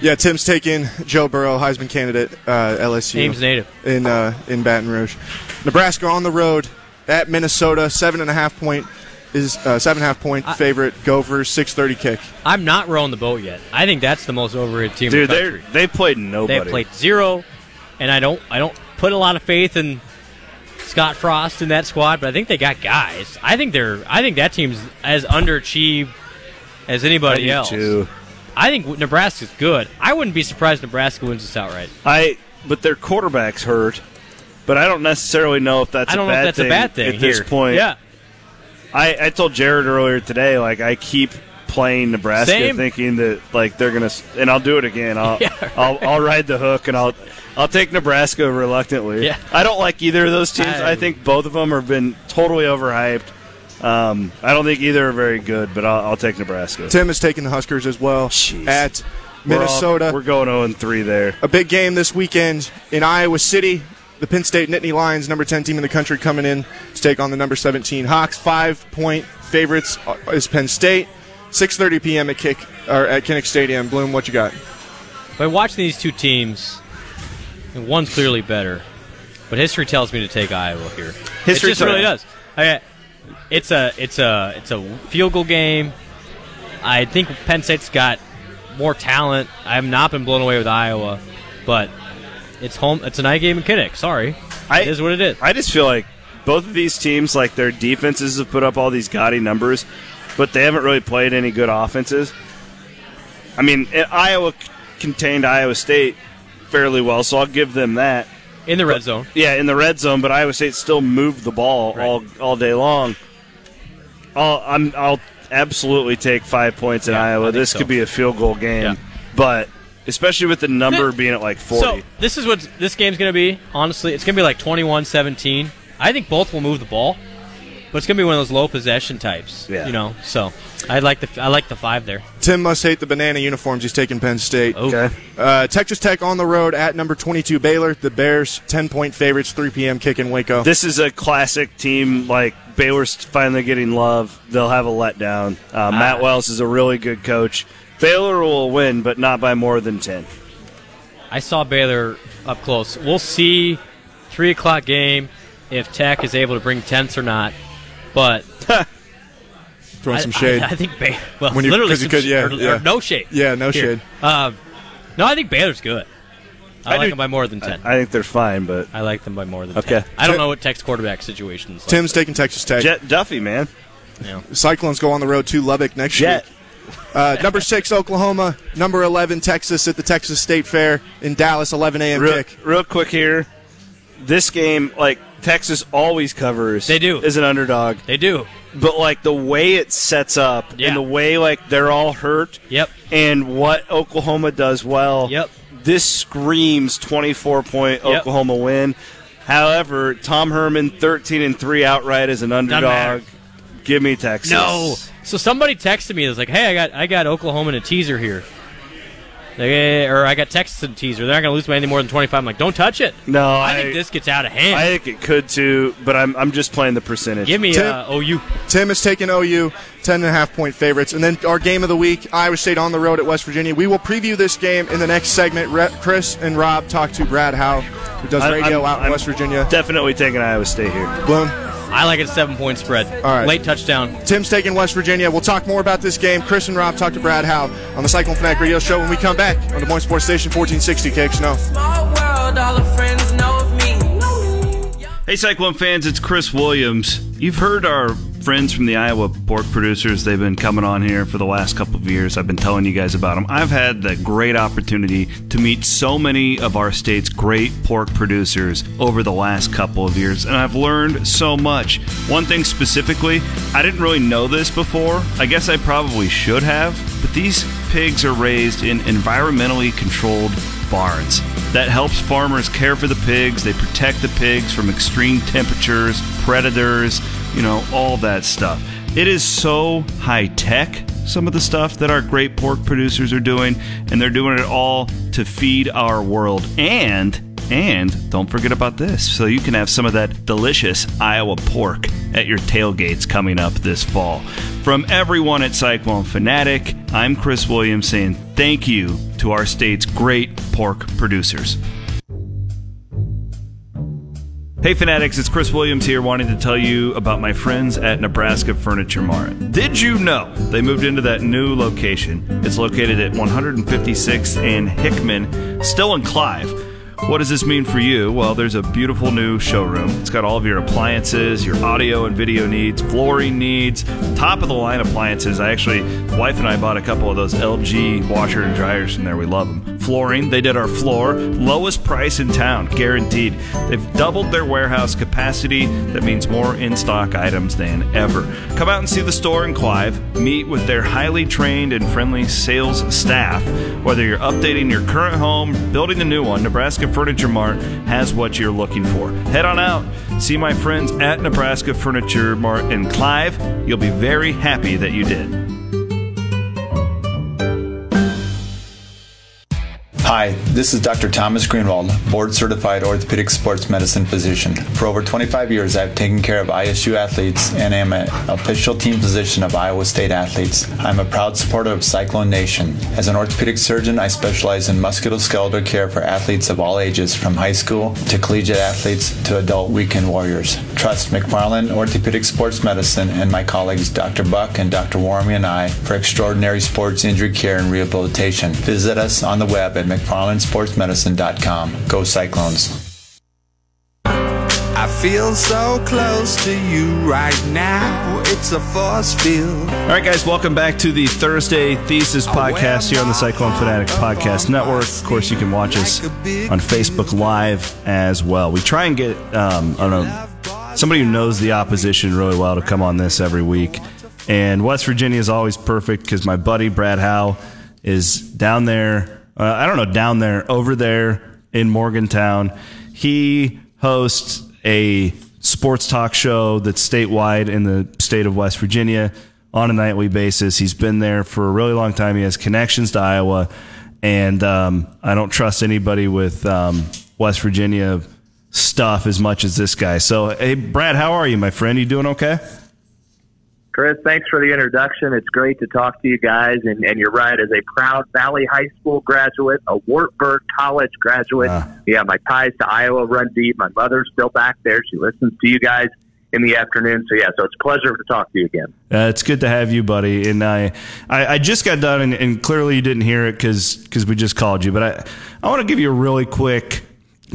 Yeah, Tim's taking Joe Burrow, Heisman candidate, uh, LSU. Ames native. in uh, in Baton Rouge. Nebraska on the road at Minnesota, seven and a half point is uh, seven and a half point favorite. Gophers six thirty kick. I'm not rowing the boat yet. I think that's the most overrated team Dude, in the they they played nobody. They played zero, and I don't I don't put a lot of faith in Scott Frost in that squad, but I think they got guys. I think they're I think that team's as underachieved as anybody else. too. I think Nebraska's good. I wouldn't be surprised Nebraska wins this outright. I but their quarterback's hurt. But I don't necessarily know if that's I don't a know bad if that's thing a bad thing at this point. Yeah. I, I told Jared earlier today, like I keep playing Nebraska, Same. thinking that like they're gonna, and I'll do it again. I'll Yeah, right. I'll, I'll ride the hook, and I'll I'll take Nebraska reluctantly. Yeah. I don't like either of those teams. I- I, think both of them have been totally overhyped. Um, I don't think either are very good, but I'll, I'll take Nebraska. Tim is taking the Huskers as well Jeez. at We're all- Minnesota. we're going 0 3 there. a big game this weekend in Iowa City. The Penn State Nittany Lions, number 10 team in the country, coming in to take on the number 17 Hawks. Five point favorites is Penn State. 6:30 p.m. at Kick or at Kinnick Stadium. Bloom, what you got? By watching these two teams, and one's clearly better, but history tells me to take Iowa here. History it just really does. I, it's a it's a it's a field goal game. I think Penn State's got more talent. I have not been blown away with Iowa, but it's home. It's a night game in Kinnick. Sorry, I- it is what it is. I just feel like both of these teams, like their defenses, have put up all these gaudy numbers, but they haven't really played any good offenses. I mean, Iowa contained Iowa State fairly well, so I'll give them that. in the red zone. Yeah, in the red zone, but Iowa State still moved the ball Right. all all day long. I'll I'm, I'll absolutely take five points in Yeah, Iowa. This so. could be a field goal game, Yeah. but especially with the number being at like forty. So this is what this game's going to be. Honestly, it's going to be like 21-17. I think both will move the ball, but it's going to be one of those low possession types. Yeah. You know, so I like the I like the five there. Tim must hate the banana uniforms. He's taking Penn State. Oh. okay. Uh, Texas Tech on the road at number 22 Baylor. The Bears 10 point favorites. 3 p.m. kick in Waco. This is a classic team. Like Baylor's finally getting love. They'll have a letdown. Uh, Matt Wells is a really good coach. Baylor will win, but not by more than ten. I saw Baylor up close. We'll see three o'clock game if Tech is able to bring tenths or not. But Throwing I, some shade. I, I think Baylor. Well, When you- literally 'cause you some could- yeah, or, or yeah. no shade. Yeah, no Here. shade. Um, no, I think Baylor's good. I, I like do- them by more than ten. I think they're fine, but I like them by more than Okay. 10. I don't know what Tech's quarterback situation is like. Tim's taking Texas Tech. Jett Duffey, man. Yeah. Cyclones go on the road to Lubbock next Jet. week. Uh, number six Oklahoma, number eleven Texas at the Texas State Fair in Dallas, 11 a.m. Real, kick. real quick here. This game, like Texas always covers. They do. as an underdog, They do. but like the way it sets up Yeah. and the way like they're all hurt. Yep. And what Oklahoma does well. Yep. This screams twenty-four point Yep. Oklahoma win. However, Tom Herman thirteen and three outright as an underdog. Give me Texas. No. So somebody texted me. It was like, "Hey, I got I got Oklahoma in a teaser here." Like, eh, or I got Texas in a teaser. They're not going to lose by any more than twenty five. I'm like, "Don't touch it." No, I, I, think this gets out of hand. I think it could too, but I'm I'm just playing the percentage. Give me Tim- uh, OU. Tim is taking OU, 10 and a half point favorites. And then our game of the week, Iowa State on the road at West Virginia. We will preview this game in the next segment. Re- Chris and Rob talk to Brad Howe, who does I- radio I'm- out in I'm West Virginia. Definitely taking Iowa State here. Bloom. I like it seven point spread. All right. Late touchdown. Tim's taking West Virginia. We'll talk more about this game. Chris and Rob talk to Brad Howe on the Cyclone Fanatic Radio Show when we come back on Des Moines Sports Station 1460 KXNO. Small world, all the friends know of me. Hey, Cyclone fans, it's Chris Williams. You've heard our friends from the Iowa pork producers. They've been coming on here for the last couple of years. I've been telling you guys about them. I've had the great opportunity to meet so many of our state's great pork producers over the last couple of years, and I've learned so much. One thing specifically, I didn't really know this before. I guess I probably should have, but these pigs are raised in environmentally controlled barns. that helps farmers care for the pigs. They protect the pigs from extreme temperatures, predators, you know, all that stuff. It is so high tech, some of the stuff that our great pork producers are doing, and they're doing it all to feed our world. And and don't forget about this so you can have some of that delicious Iowa pork at your tailgates coming up this fall. From everyone at Cyclone Fanatic, I'm Chris Williams saying thank you to our state's great pork producers. Hey Fanatics, it's Chris Williams here wanting to tell you about my friends at Nebraska Furniture Mart. Did you know they moved into that new location? It's located at 156th and Hickman, still in Clive. What does this mean for you? Well, there's a beautiful new showroom. It's got all of your appliances, your audio and video needs, flooring needs, top of the line appliances. I actually, wife and I bought a couple of those LG washer and dryers from there. We love them. Flooring, they did our floor, lowest price in town, guaranteed. They've doubled their warehouse capacity. That means more in stock items than ever. Come out and see the store in Clive. Meet with their highly trained and friendly sales staff. Whether you're updating your current home, building a new one, Nebraska Furniture Mart has what you're looking for. Head on out, see my friends at Nebraska Furniture Mart in Clive. You'll be very happy that you did. Hi, this is Dr. Thomas Greenwald, board certified orthopedic sports medicine physician. For over 25 years, I've taken care of ISU athletes and am an official team physician of Iowa State athletes. I'm a proud supporter of Cyclone Nation. As an orthopedic surgeon, I specialize in musculoskeletal care for athletes of all ages, from high school to collegiate athletes to adult weekend warriors. Trust McFarland Orthopedic Sports Medicine and my colleagues Dr. Buck and Dr. Warmy and I for extraordinary sports injury care and rehabilitation. Visit us on the web at McFarlandSportsMedicine.com. Go Cyclones. I feel so close to you right now. It's a force field. All right, guys, welcome back to the Thursday Thesis podcast here on the Cyclone Fanatic Podcast Network. Of course, you can watch us on Facebook Live as well. We try and get um, I don't know, somebody who knows the opposition really well to come on this every week. And West Virginia is always perfect because my buddy Brad Howe is down there. Uh, I don't know, down there, over there in Morgantown. He hosts a sports talk show that's statewide in the state of West Virginia on a nightly basis. He's been there for a really long time. He has connections to Iowa, and um, I don't trust anybody with um, West Virginia stuff as much as this guy. So, hey, Brad, how are you, my friend? You doing okay? Chris, thanks for the introduction. It's great to talk to you guys. And, and you're right, as a proud Valley High School graduate, a Wartburg College graduate, yeah, my ties to Iowa run deep. My mother's still back there. She listens to you guys in the afternoon. So, yeah, so it's a pleasure to talk to you again. Uh, it's good to have you, buddy. And I, I, I just got done, and, and clearly you didn't hear it because we just called you. But I, I want to give you a really quick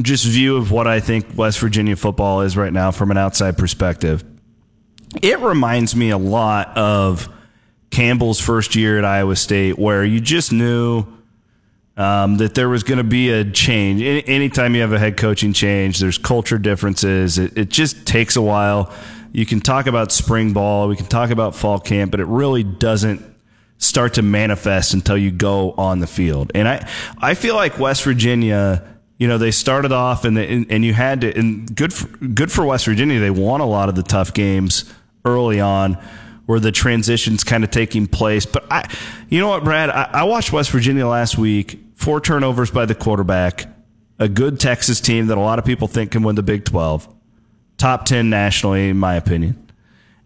just view of what I think West Virginia football is right now from an outside perspective. It reminds me a lot of Campbell's first year at Iowa State, where you just knew um, that there was going to be a change. Any, anytime you have a head coaching change, there's culture differences. It, it just takes a while. You can talk about spring ball, we can talk about fall camp, but it really doesn't start to manifest until you go on the field. And I, I feel like West Virginia you know they started off and, they, and, you had to and good for, good for West Virginia they won a lot of the tough games early on where the transitions kind of taking place but I you know what Brad I, I watched West Virginia last week four turnovers by the quarterback a good Texas team that a lot of people think can win the Big 12 top 10 nationally in my opinion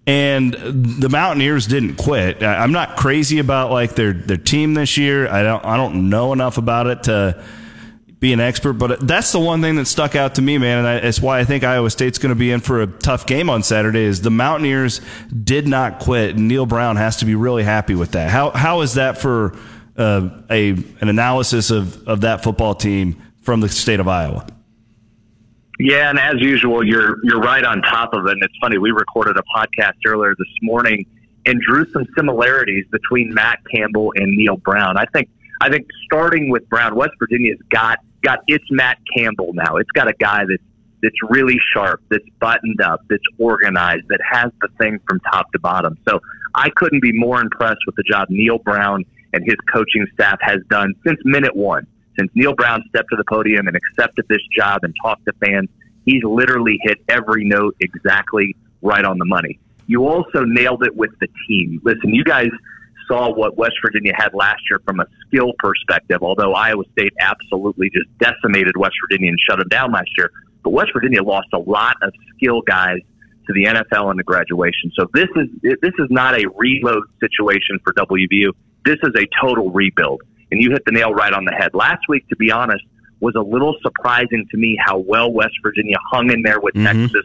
and the Mountaineers didn't quit. I'm not crazy about like their their team this year. I don't I don't know enough about it to be an expert, but that's the one thing that stuck out to me, man, and that's why I think Iowa State's going to be in for a tough game on Saturday. Is the Mountaineers did not quit, and Neal Brown has to be really happy with that. How how is that for uh, a an analysis of of that football team from the state of Iowa? Yeah, and as usual, you're you're right on top of it. And it's funny, we recorded a podcast earlier this morning and drew some similarities between Matt Campbell and Neal Brown. I think I think starting with Brown, West Virginia's got got its Matt Campbell now. It's got a guy that's that's really sharp, that's buttoned up, that's organized, that has the thing from top to bottom. So I couldn't be more impressed with the job Neal Brown and his coaching staff has done since minute one since Neal Brown stepped to the podium and accepted this job and talked to fans, he's literally hit every note exactly right on the money. You also nailed it with the team. Listen, you guys saw what West Virginia had last year from a skill perspective, although Iowa State absolutely just decimated West Virginia and shut them down last year. But West Virginia lost a lot of skill guys to the NFL and the graduation. So this is this is not a reload situation for WVU. This is a total rebuild. And you hit the nail right on the head. Last week, to be honest, was a little surprising to me how well West Virginia hung in there with mm-hmm. Texas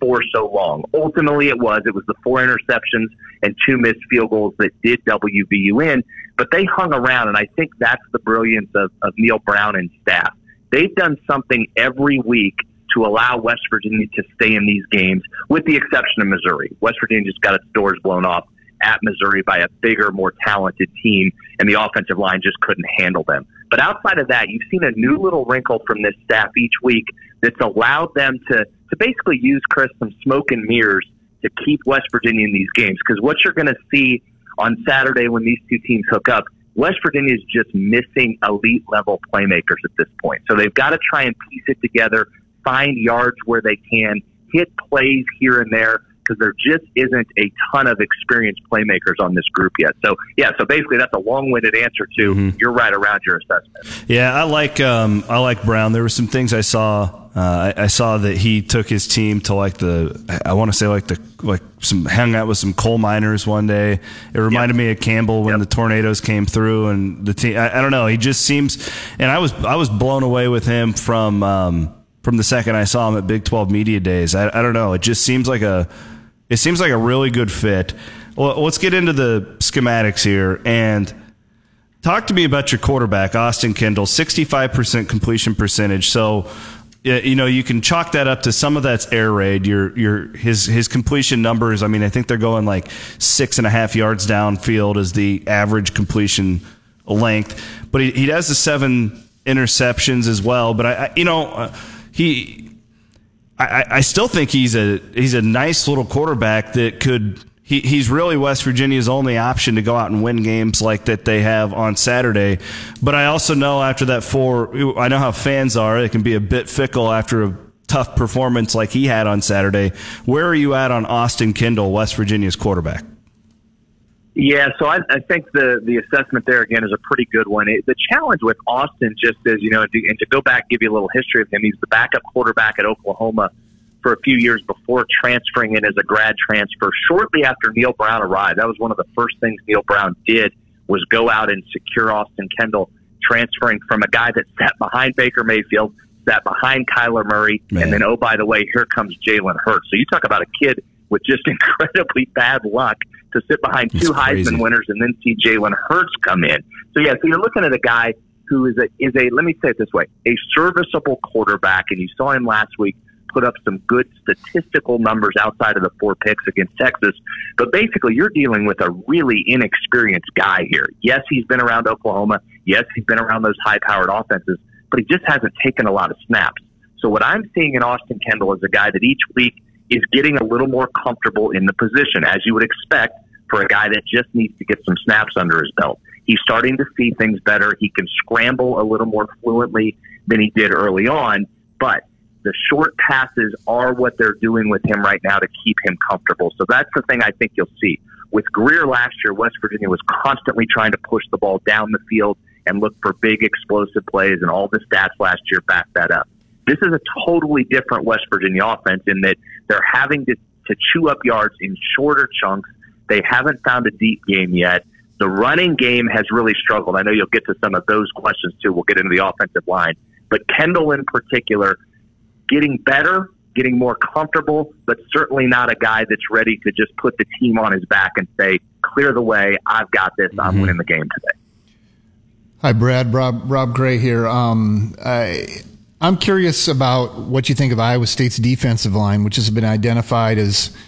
for so long. Ultimately, it was. It was the four interceptions and two missed field goals that did WVU in, but they hung around, and I think that's the brilliance of, of Neal Brown and staff. They've done something every week to allow West Virginia to stay in these games, with the exception of Missouri. West Virginia just got its doors blown off at Missouri by a bigger, more talented team, and the offensive line just couldn't handle them. But outside of that, you've seen a new little wrinkle from this staff each week that's allowed them to, to basically use, Chris, some smoke and mirrors to keep West Virginia in these games. Because what you're going to see on Saturday when these two teams hook up, West Virginia is just missing elite level playmakers at this point. So they've got to try and piece it together, find yards where they can, hit plays here and there because there just isn't a ton of experienced playmakers on this group yet. So yeah, so basically that's a long-winded answer to mm-hmm. you're right around your assessment. Yeah, I like um, I like Brown. There were some things I saw. Uh, I, I, saw that he took his team to like the I want to say like the like some hung out with some coal miners one day. It reminded yep. me of Campbell when yep. the tornadoes came through and the team. I, I, don't know. He just seems, and I was I was blown away with him from. Um, from the second I saw him at Big 12 Media Days. I, I don't know. It just seems like a it seems like a really good fit. Well, let's get into the schematics here and talk to me about your quarterback, Austin Kendall, 65% completion percentage. So, you know, you can chalk that up to some of that's air raid. Your your his his completion numbers. I mean, I think they're going like six and a half yards downfield is the average completion length. But he, he does the seven interceptions as well. But I, I you know, uh, he I, I still think he's a he's a nice little quarterback that could he, he's really West Virginia's only option to go out and win games like that they have on Saturday. But I also know after that four, I know how fans are. They can be a bit fickle after a tough performance like he had on Saturday. Where are you at on Austin Kendall, West Virginia's quarterback? Yeah, so I, I think the the assessment there again is a pretty good one. It, the challenge with Austin just is, you know, and to, and to go back, give you a little history of him. He's the backup quarterback at Oklahoma for a few years before transferring in as a grad transfer. Shortly after Neal Brown arrived, that was one of the first things Neal Brown did was go out and secure Austin Kendall, transferring from a guy that sat behind Baker Mayfield, sat behind Kyler Murray, Man. and then oh by the way, here comes Jalen Hurts. So you talk about a kid with just incredibly bad luck to sit behind two Heisman winners and then see Jalen Hurts come in. So yeah, so you're looking at a guy who is a is a let me say it this way, a serviceable quarterback, and you saw him last week put up some good statistical numbers outside of the four picks against Texas. But basically, you're dealing with a really inexperienced guy here. Yes, he's been around Oklahoma. Yes, he's been around those high powered offenses, but he just hasn't taken a lot of snaps. So what I'm seeing in Austin Kendall is a guy that each week is getting a little more comfortable in the position, as you would expect for a guy that just needs to get some snaps under his belt. He's starting to see things better. He can scramble a little more fluently than he did early on, but the short passes are what they're doing with him right now to keep him comfortable. So that's the thing I think you'll see. With Grier last year, West Virginia was constantly trying to push the ball down the field and look for big explosive plays, and all the stats last year back that up. This is a totally different West Virginia offense in that they're having to, to chew up yards in shorter chunks they haven't found a deep game yet. The running game has really struggled. I know you'll get to some of those questions too. We'll get into the offensive line. But Kendall in particular, getting better, getting more comfortable, but certainly not a guy that's ready to just put the team on his back and say, clear the way, I've got this, I'm mm-hmm. winning the game today. Hi, Brad. Rob, Rob Gray here. Um, I, I'm curious about what you think of Iowa State's defensive line, which has been identified as –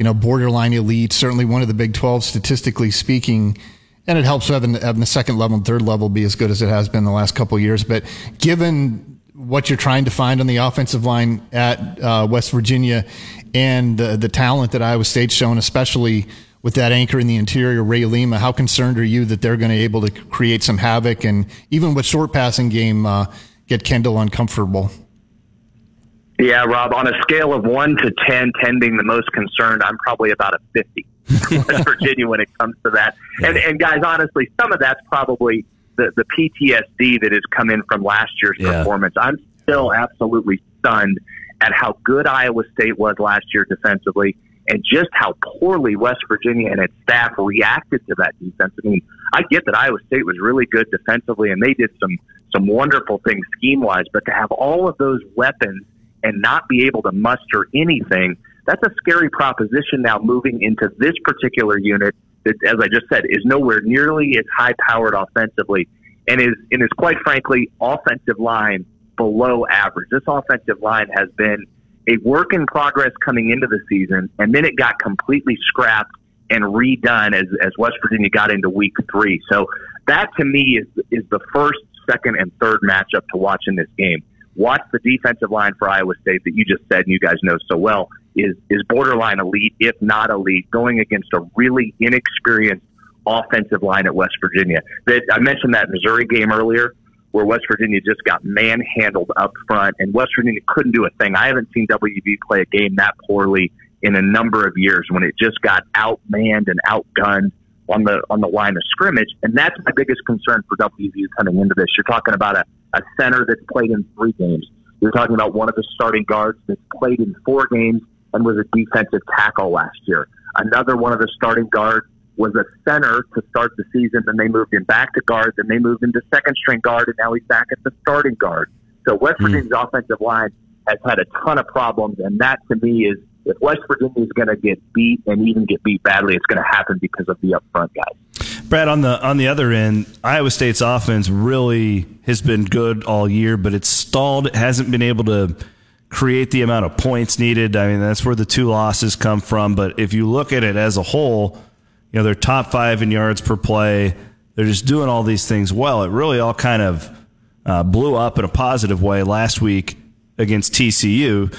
you know, borderline elite, certainly one of the Big 12 statistically speaking. And it helps having, having the second level and third level be as good as it has been the last couple years. But given what you're trying to find on the offensive line at uh, West Virginia and the, the talent that Iowa State's shown, especially with that anchor in the interior, Ray Lima. How concerned are you that they're going to be able to create some havoc and even with short passing game uh, get Kendall uncomfortable? Yeah, Rob, on a scale of 1 to 10, 10 being the most concerned, I'm probably about a 50 West Virginia when it comes to that. And, and guys, honestly, some of that's probably the, the PTSD that has come in from last year's Yeah. performance. I'm still absolutely stunned at how good Iowa State was last year defensively and just how poorly West Virginia and its staff reacted to that defense. I mean, I get that Iowa State was really good defensively and they did some some wonderful things scheme wise, but to have all of those weapons and not be able to muster anything, that's a scary proposition now moving into this particular unit that, as I just said, is nowhere nearly as high powered offensively and is and is quite frankly offensive line below average. This offensive line has been a work in progress coming into the season, and then it got completely scrapped and redone as, as West Virginia got into week three. So that to me is is the first, second, and third matchup to watch in this game. Watch the defensive line for Iowa State that you just said and you guys know so well is is borderline elite, if not elite, going against a really inexperienced offensive line at West Virginia. That I mentioned that Missouri game earlier where West Virginia just got manhandled up front, and West Virginia couldn't do a thing. I haven't seen WV play a game that poorly in a number of years when it just got outmanned and outgunned on the on the line of scrimmage, and that's my biggest concern for WVU coming into this. You're talking about a, a center that's played in three games. You're talking about one of the starting guards that's played in four games and was a defensive tackle last year. Another one of the starting guards was a center to start the season, then they moved him back to guard, then they moved him to second string guard, and now he's back at the starting guard. So West hmm. Virginia's offensive line has had a ton of problems, and that to me is if West Virginia is going to get beat and even get beat badly, it's going to happen because of the upfront guys. Brad, on the on the other end, Iowa State's offense really has been good all year, but it's stalled. It hasn't been able to create the amount of points needed. I mean, that's where the two losses come from. But if you look at it as a whole, you know, they're top five in yards per play. They're just doing all these things well. It really all kind of uh, blew up in a positive way last week against TCU.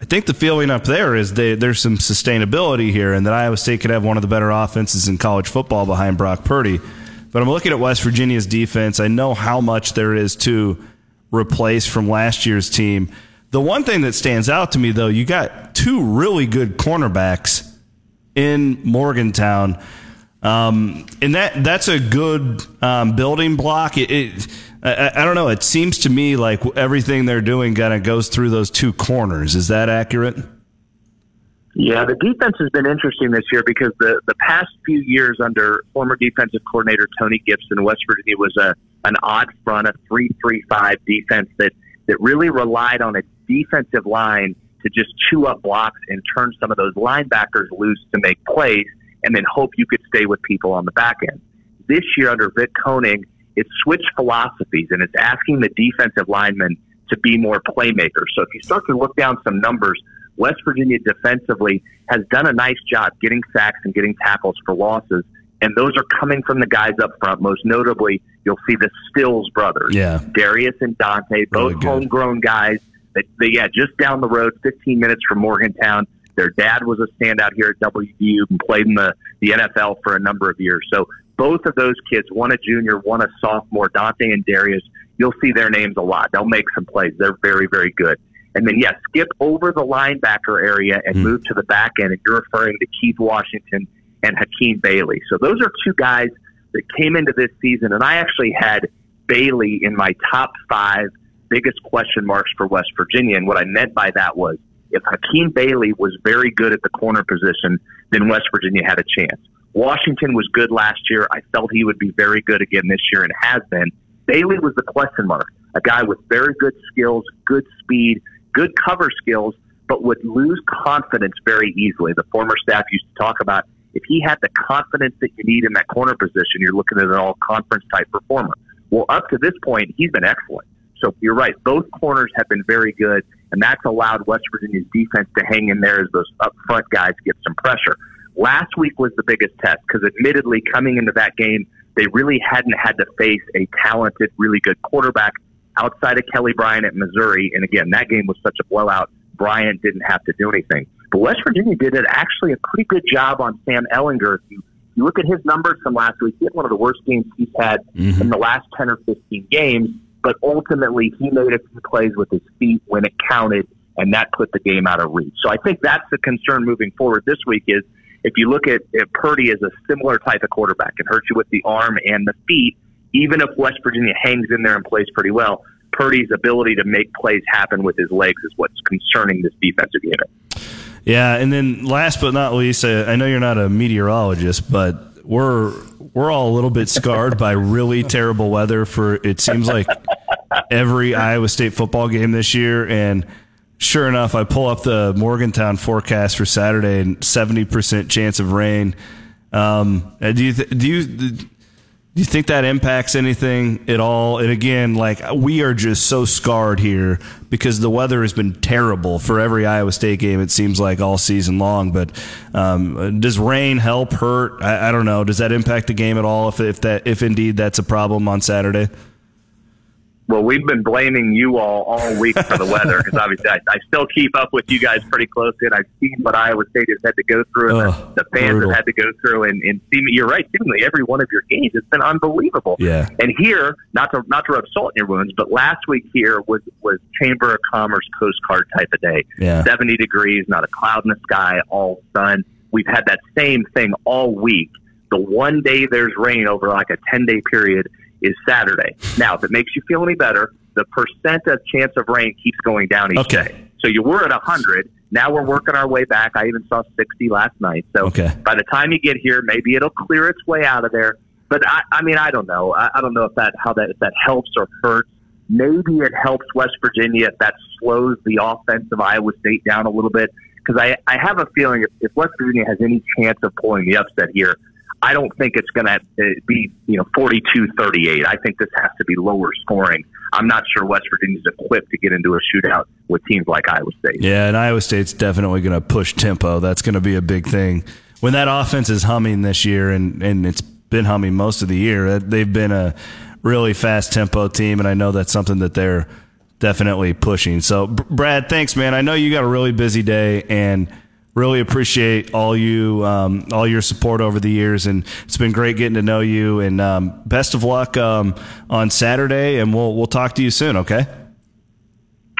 I think the feeling up there is they, there's some sustainability here, and that Iowa State could have one of the better offenses in college football behind Brock Purdy. But I'm looking at West Virginia's defense. I know how much there is to replace from last year's team. The one thing that stands out to me, though, you got two really good cornerbacks in Morgantown. Um, and that that's a good um, building block. It, it I, I don't know. It seems to me like everything they're doing kind of goes through those two corners. Is that accurate? Yeah, the defense has been interesting this year because the, the past few years under former defensive coordinator Tony Gibson, West Virginia was a an odd front, a three three five defense that that really relied on its defensive line to just chew up blocks and turn some of those linebackers loose to make plays, and then hope you could stay with people on the back end. This year under Vic Koenning, it's switched philosophies and it's asking the defensive linemen to be more playmakers. So if you start to look down some numbers, West Virginia defensively has done a nice job getting sacks and getting tackles for losses. And those are coming from the guys up front. Most notably, you'll see the Stills brothers, Yeah. Darius and Dante, both Really homegrown guys. That, they, yeah, just down the road, 15 minutes from Morgantown. Their dad was a standout here at WVU and played in the, the NFL for a number of years. So both of those kids, one a junior, one a sophomore, Dante and Darius, you'll see their names a lot. They'll make some plays. They're very, very good. And then, yeah, skip over the linebacker area and hmm. move to the back end. And you're referring to Keith Washington and Hakeem Bailey. So those are two guys that came into this season. And I actually had Bailey in my top five biggest question marks for West Virginia. And what I meant by that was if Hakeem Bailey was very good at the corner position, then West Virginia had a chance. Washington was good last year. I felt he would be very good again this year and has been. Bailey was the question mark, a guy with very good skills, good speed, good cover skills, but would lose confidence very easily. The former staff used to talk about if he had the confidence that you need in that corner position, you're looking at an all conference type performer. Well, up to this point, he's been excellent. So you're right. Both corners have been very good, and that's allowed West Virginia's defense to hang in there as those up front guys get some pressure. Last week was the biggest test because, admittedly, coming into that game, they really hadn't had to face a talented, really good quarterback outside of Kelly Bryant at Missouri. And again, that game was such a blowout. Bryant didn't have to do anything. But West Virginia did it actually a pretty good job on Sam Ehlinger. If you, you look at his numbers from last week, he had one of the worst games he's had Mhm. in the last 10 or 15 games. But ultimately, he made a few plays with his feet when it counted, and that put the game out of reach. So I think that's the concern moving forward this week is if you look at, Purdy as a similar type of quarterback, it hurts you with the arm and the feet. Even if West Virginia hangs in there and plays pretty well, Purdy's ability to make plays happen with his legs is what's concerning this defensive unit. Yeah, and then last but not least, uh, I know you're not a meteorologist, but we're we're all a little bit scarred by really terrible weather for it seems like every Iowa State football game this year and sure enough, I pull up the Morgantown forecast for Saturday and 70% chance of rain. Um, do you th- do you do you think that impacts anything at all? And again, like we are just so scarred here because the weather has been terrible for every Iowa State game. It seems like all season long. But um, does rain help, hurt? I, I don't know. Does that impact the game at all? If if that if indeed that's a problem on Saturday. Well, we've been blaming you all all week for the weather because obviously I, I still keep up with you guys pretty closely, and I've seen what Iowa State has had to go through, and Ugh, the fans brutal. have had to go through, and, and seem, you're right. Seemingly every one of your games, it's been unbelievable. Yeah. And here, not to not to rub salt in your wounds, but last week here was was Chamber of Commerce postcard type of day. Yeah. 70 degrees, not a cloud in the sky, all sun. We've had that same thing all week. The one day there's rain over like a 10 day period is Saturday. Now, if it makes you feel any better, the percent of chance of rain keeps going down each Okay. day. So you were at 100. Now we're working our way back. I even saw 60 last night. So Okay. by the time you get here, maybe it'll clear its way out of there. But I, I mean, I don't know. I, I don't know if that how that if that helps or hurts. Maybe it helps West Virginia if that slows the offense of Iowa State down a little bit. Because I, I have a feeling if, if West Virginia has any chance of pulling the upset here, I don't think it's going to uh, be you know 42-38. I think this has to be lower scoring. I'm not sure West Virginia's equipped to get into a shootout with teams like Iowa State. Yeah, and Iowa State's definitely going to push tempo. That's going to be a big thing. When that offense is humming this year, and, and it's been humming most of the year, uh, they've been a really fast tempo team, and I know that's something that they're definitely pushing. So, Brad, thanks, man. I know you got a really busy day, and really appreciate all you um, all your support over the years, and it's been great getting to know you. And um, best of luck um, on Saturday, and we'll we'll talk to you soon. Okay.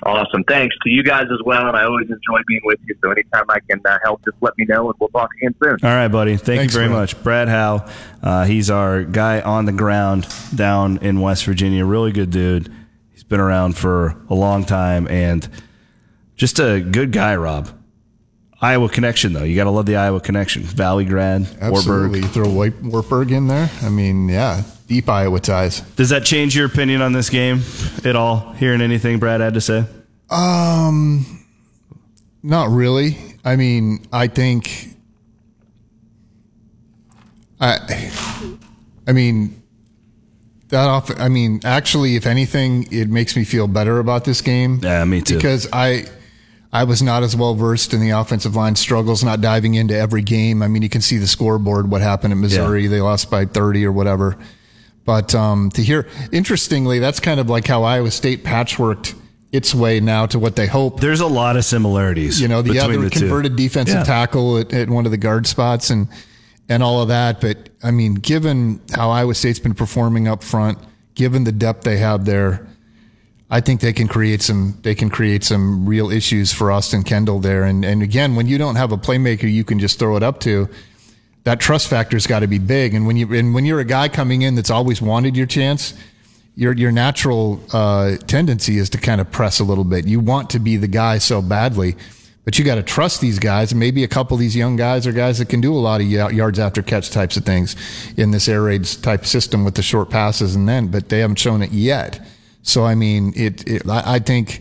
Awesome. Thanks to you guys as well. And I always enjoy being with you. So anytime I can uh, help, just let me know and we'll talk again soon. All right, buddy. Thank Thanks, you very Brad. much. Brad Howe, uh, he's our guy on the ground down in West Virginia. Really good dude. He's been around for a long time and just a good guy, Rob. Iowa connection, though. You got to love the Iowa connection. Valley grad, Absolutely. Wartburg. You throw White Wartburg in there. I mean, yeah, deep Iowa ties. Does that change your opinion on this game at all? Hearing anything Brad had to say? Um, not really. I mean, I think. I, I mean, that off. I mean, actually, if anything, it makes me feel better about this game. Yeah, me too. Because I, I was not as well versed in the offensive line struggles, not diving into every game. I mean, you can see the scoreboard, what happened at Missouri. They lost by 30 or whatever. But um, to hear, interestingly, that's kind of like how Iowa State patchworked its way now to what they hope. There's a lot of similarities. You know, the other the two. converted defensive Yeah. tackle at, at one of the guard spots and and all of that. But I mean, given how Iowa State's been performing up front, given the depth they have there, I think they can create some they can create some real issues for Austin Kendall there. And and again, when you don't have a playmaker you can just throw it up to, that trust factor's got to be big. And when you and when you're a guy coming in that's always wanted your chance, your your natural uh, tendency is to kind of press a little bit. You want to be the guy so badly, but you got to trust these guys. And maybe a couple of these young guys are guys that can do a lot of ya- yards after catch types of things in this air raid type system with the short passes and then, but they haven't shown it yet. So I mean, it. it I, I think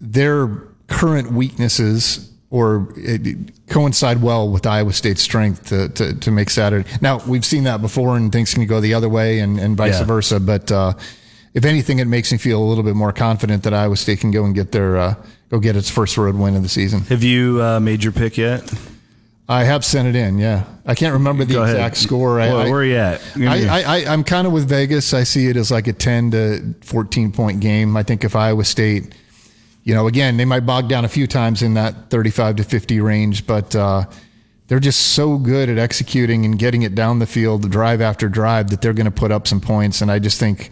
their current weaknesses or it coincide well with Iowa State's strength to, to, to make Saturday. Now we've seen that before, and things can go the other way, and, and vice Yeah. versa. But uh, if anything, it makes me feel a little bit more confident that Iowa State can go and get their uh, go get its first road win of the season. Have you uh, made your pick yet? I have sent it in. Yeah, I can't remember the Go ahead. exact score. I, Well, I- where are you at? I, I'm kind of with Vegas. I see it as like a 10 to 14 point game. I think if Iowa State you know, again, they might bog down a few times in that 35 to 50 range, but uh, they're just so good at executing and getting it down the field, drive after drive, that they're going to put up some points. And I just think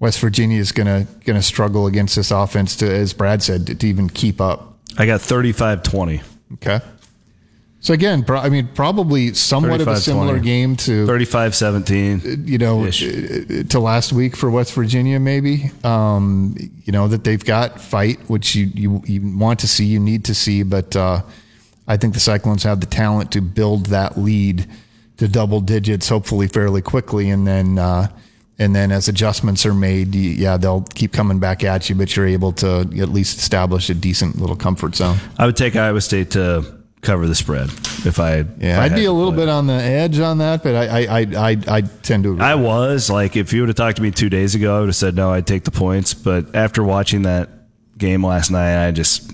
West Virginia is going to going to struggle against this offense to, as Brad said, to, to even keep up. I got 35-20. Okay. So again, pro- I mean, probably somewhat of a 35-20. similar game to 35-17. you know, uh, to last week for West Virginia, maybe. Um, you know that they've got fight, which you, you you want to see, you need to see, but uh, I think the Cyclones have the talent to build that lead to double digits, hopefully fairly quickly, and then uh, and then as adjustments are made, yeah, they'll keep coming back at you, but you're able to at least establish a decent little comfort zone. I would take Iowa State to cover the spread if I. if I I'd be a little play. bit on the edge on that, but I I I I, I tend to agree. I was like, if you would have talked to me two days ago, I would have said no. I'd take the points. But after watching that game last night, I just,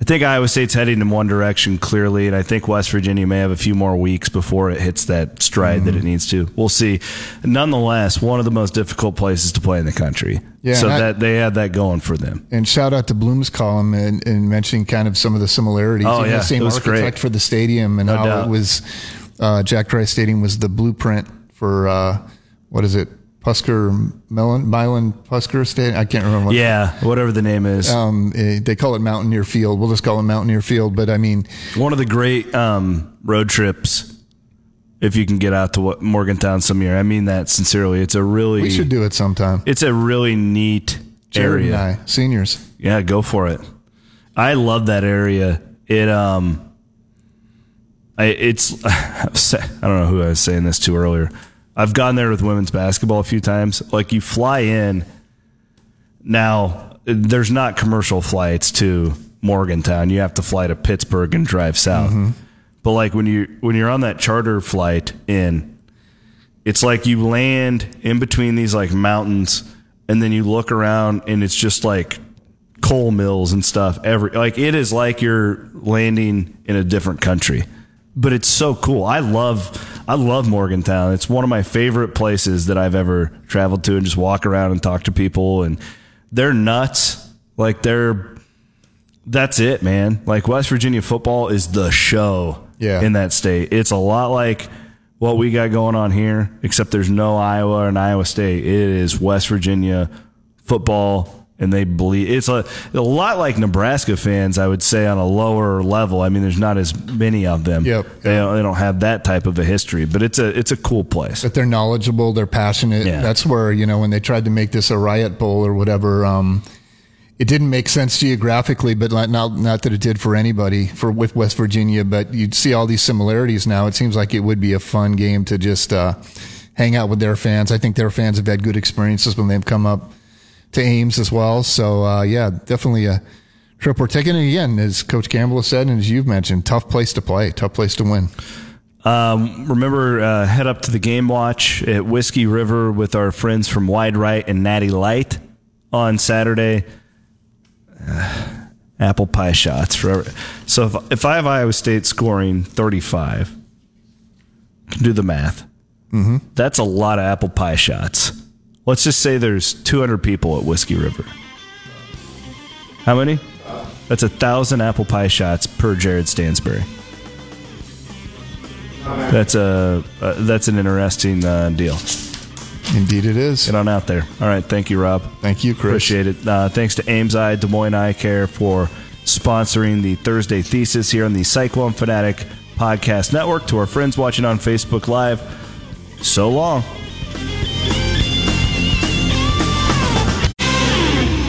I think Iowa State's heading in one direction clearly, and I think West Virginia may have a few more weeks before it hits that stride that it needs to. We'll see. Nonetheless, one of the most difficult places to play in the country. Yeah, so and I- that they had that going for them. And shout out to Bloom's column and, and mentioning kind of some of the similarities. Oh, yeah. the same architect great. for the stadium and No how doubt. it was. Uh, Jack Trice Stadium was the blueprint for uh, what is it? Puskar Mellon Milan Puskar Stadium. I can't remember. What Yeah, whatever the name is. Um, eh, they call it Mountaineer Field. We'll just call it Mountaineer Field. But I mean, One of the great um, road trips, if you can get out to what Morgantown some year. I mean that sincerely. It's a really we should do it sometime. It's a really neat Jared area. I, seniors. Yeah, go for it. I love that area. It um, I it's I don't know who I was saying this to earlier. I've gone there with women's basketball a few times. Like you fly in. Now there's not commercial flights to Morgantown. You have to fly to Pittsburgh and drive south. Mm-hmm. But like when you when you're on that charter flight in, it's like you land in between these like mountains and then you look around and it's just like coal mills and stuff every like it is like you're landing in a different country but it's so cool i love i love morgantown. It's one of my favorite places that i've ever traveled to and just walk around and talk to people. And they're nuts. Like they're that's it man. Like west virginia football is the show Yeah. in that state. It's a lot like what we got going on here except there's no iowa and iowa state. It is west virginia football and they believe it's a, a lot like Nebraska fans, I would say, on a lower level. I mean, there's not as many of them. Yep. They, don't, they don't have that type of a history, but it's a it's a cool place. But they're knowledgeable, they're passionate. Yeah. That's where, you know, when they tried to make this a riot bowl or whatever, um, it didn't make sense geographically, but not, not not that it did for anybody for with West Virginia. But you'd see all these similarities now. It seems like it would be a fun game to just uh, hang out with their fans. I think their fans have had good experiences when they've come up to Ames as well. So uh, yeah, definitely a trip we're taking. And again, as Coach Campbell has said, and as you've mentioned, tough place to play, tough place to win. Um, remember, uh, head up to the game watch at Whiskey River with our friends from Wide Right and Natty Light on Saturday. Uh, apple pie shots forever. So if, if I have Iowa State scoring 35, can do the math. Mm-hmm. That's a lot of apple pie shots. Let's just say there's 200 people at Whiskey River. How many? That's a thousand apple pie shots per Jared Stansberry. That's a uh, that's an interesting uh, deal. Indeed, it is. Get on out there. All right, thank you, Rob. Thank you, Chris. Appreciate it. Uh, thanks to Ames Eye Des Moines Eye Care for sponsoring the Thursday Thesis here on the Cyclone Fanatic Podcast Network. To our friends watching on Facebook Live, so long.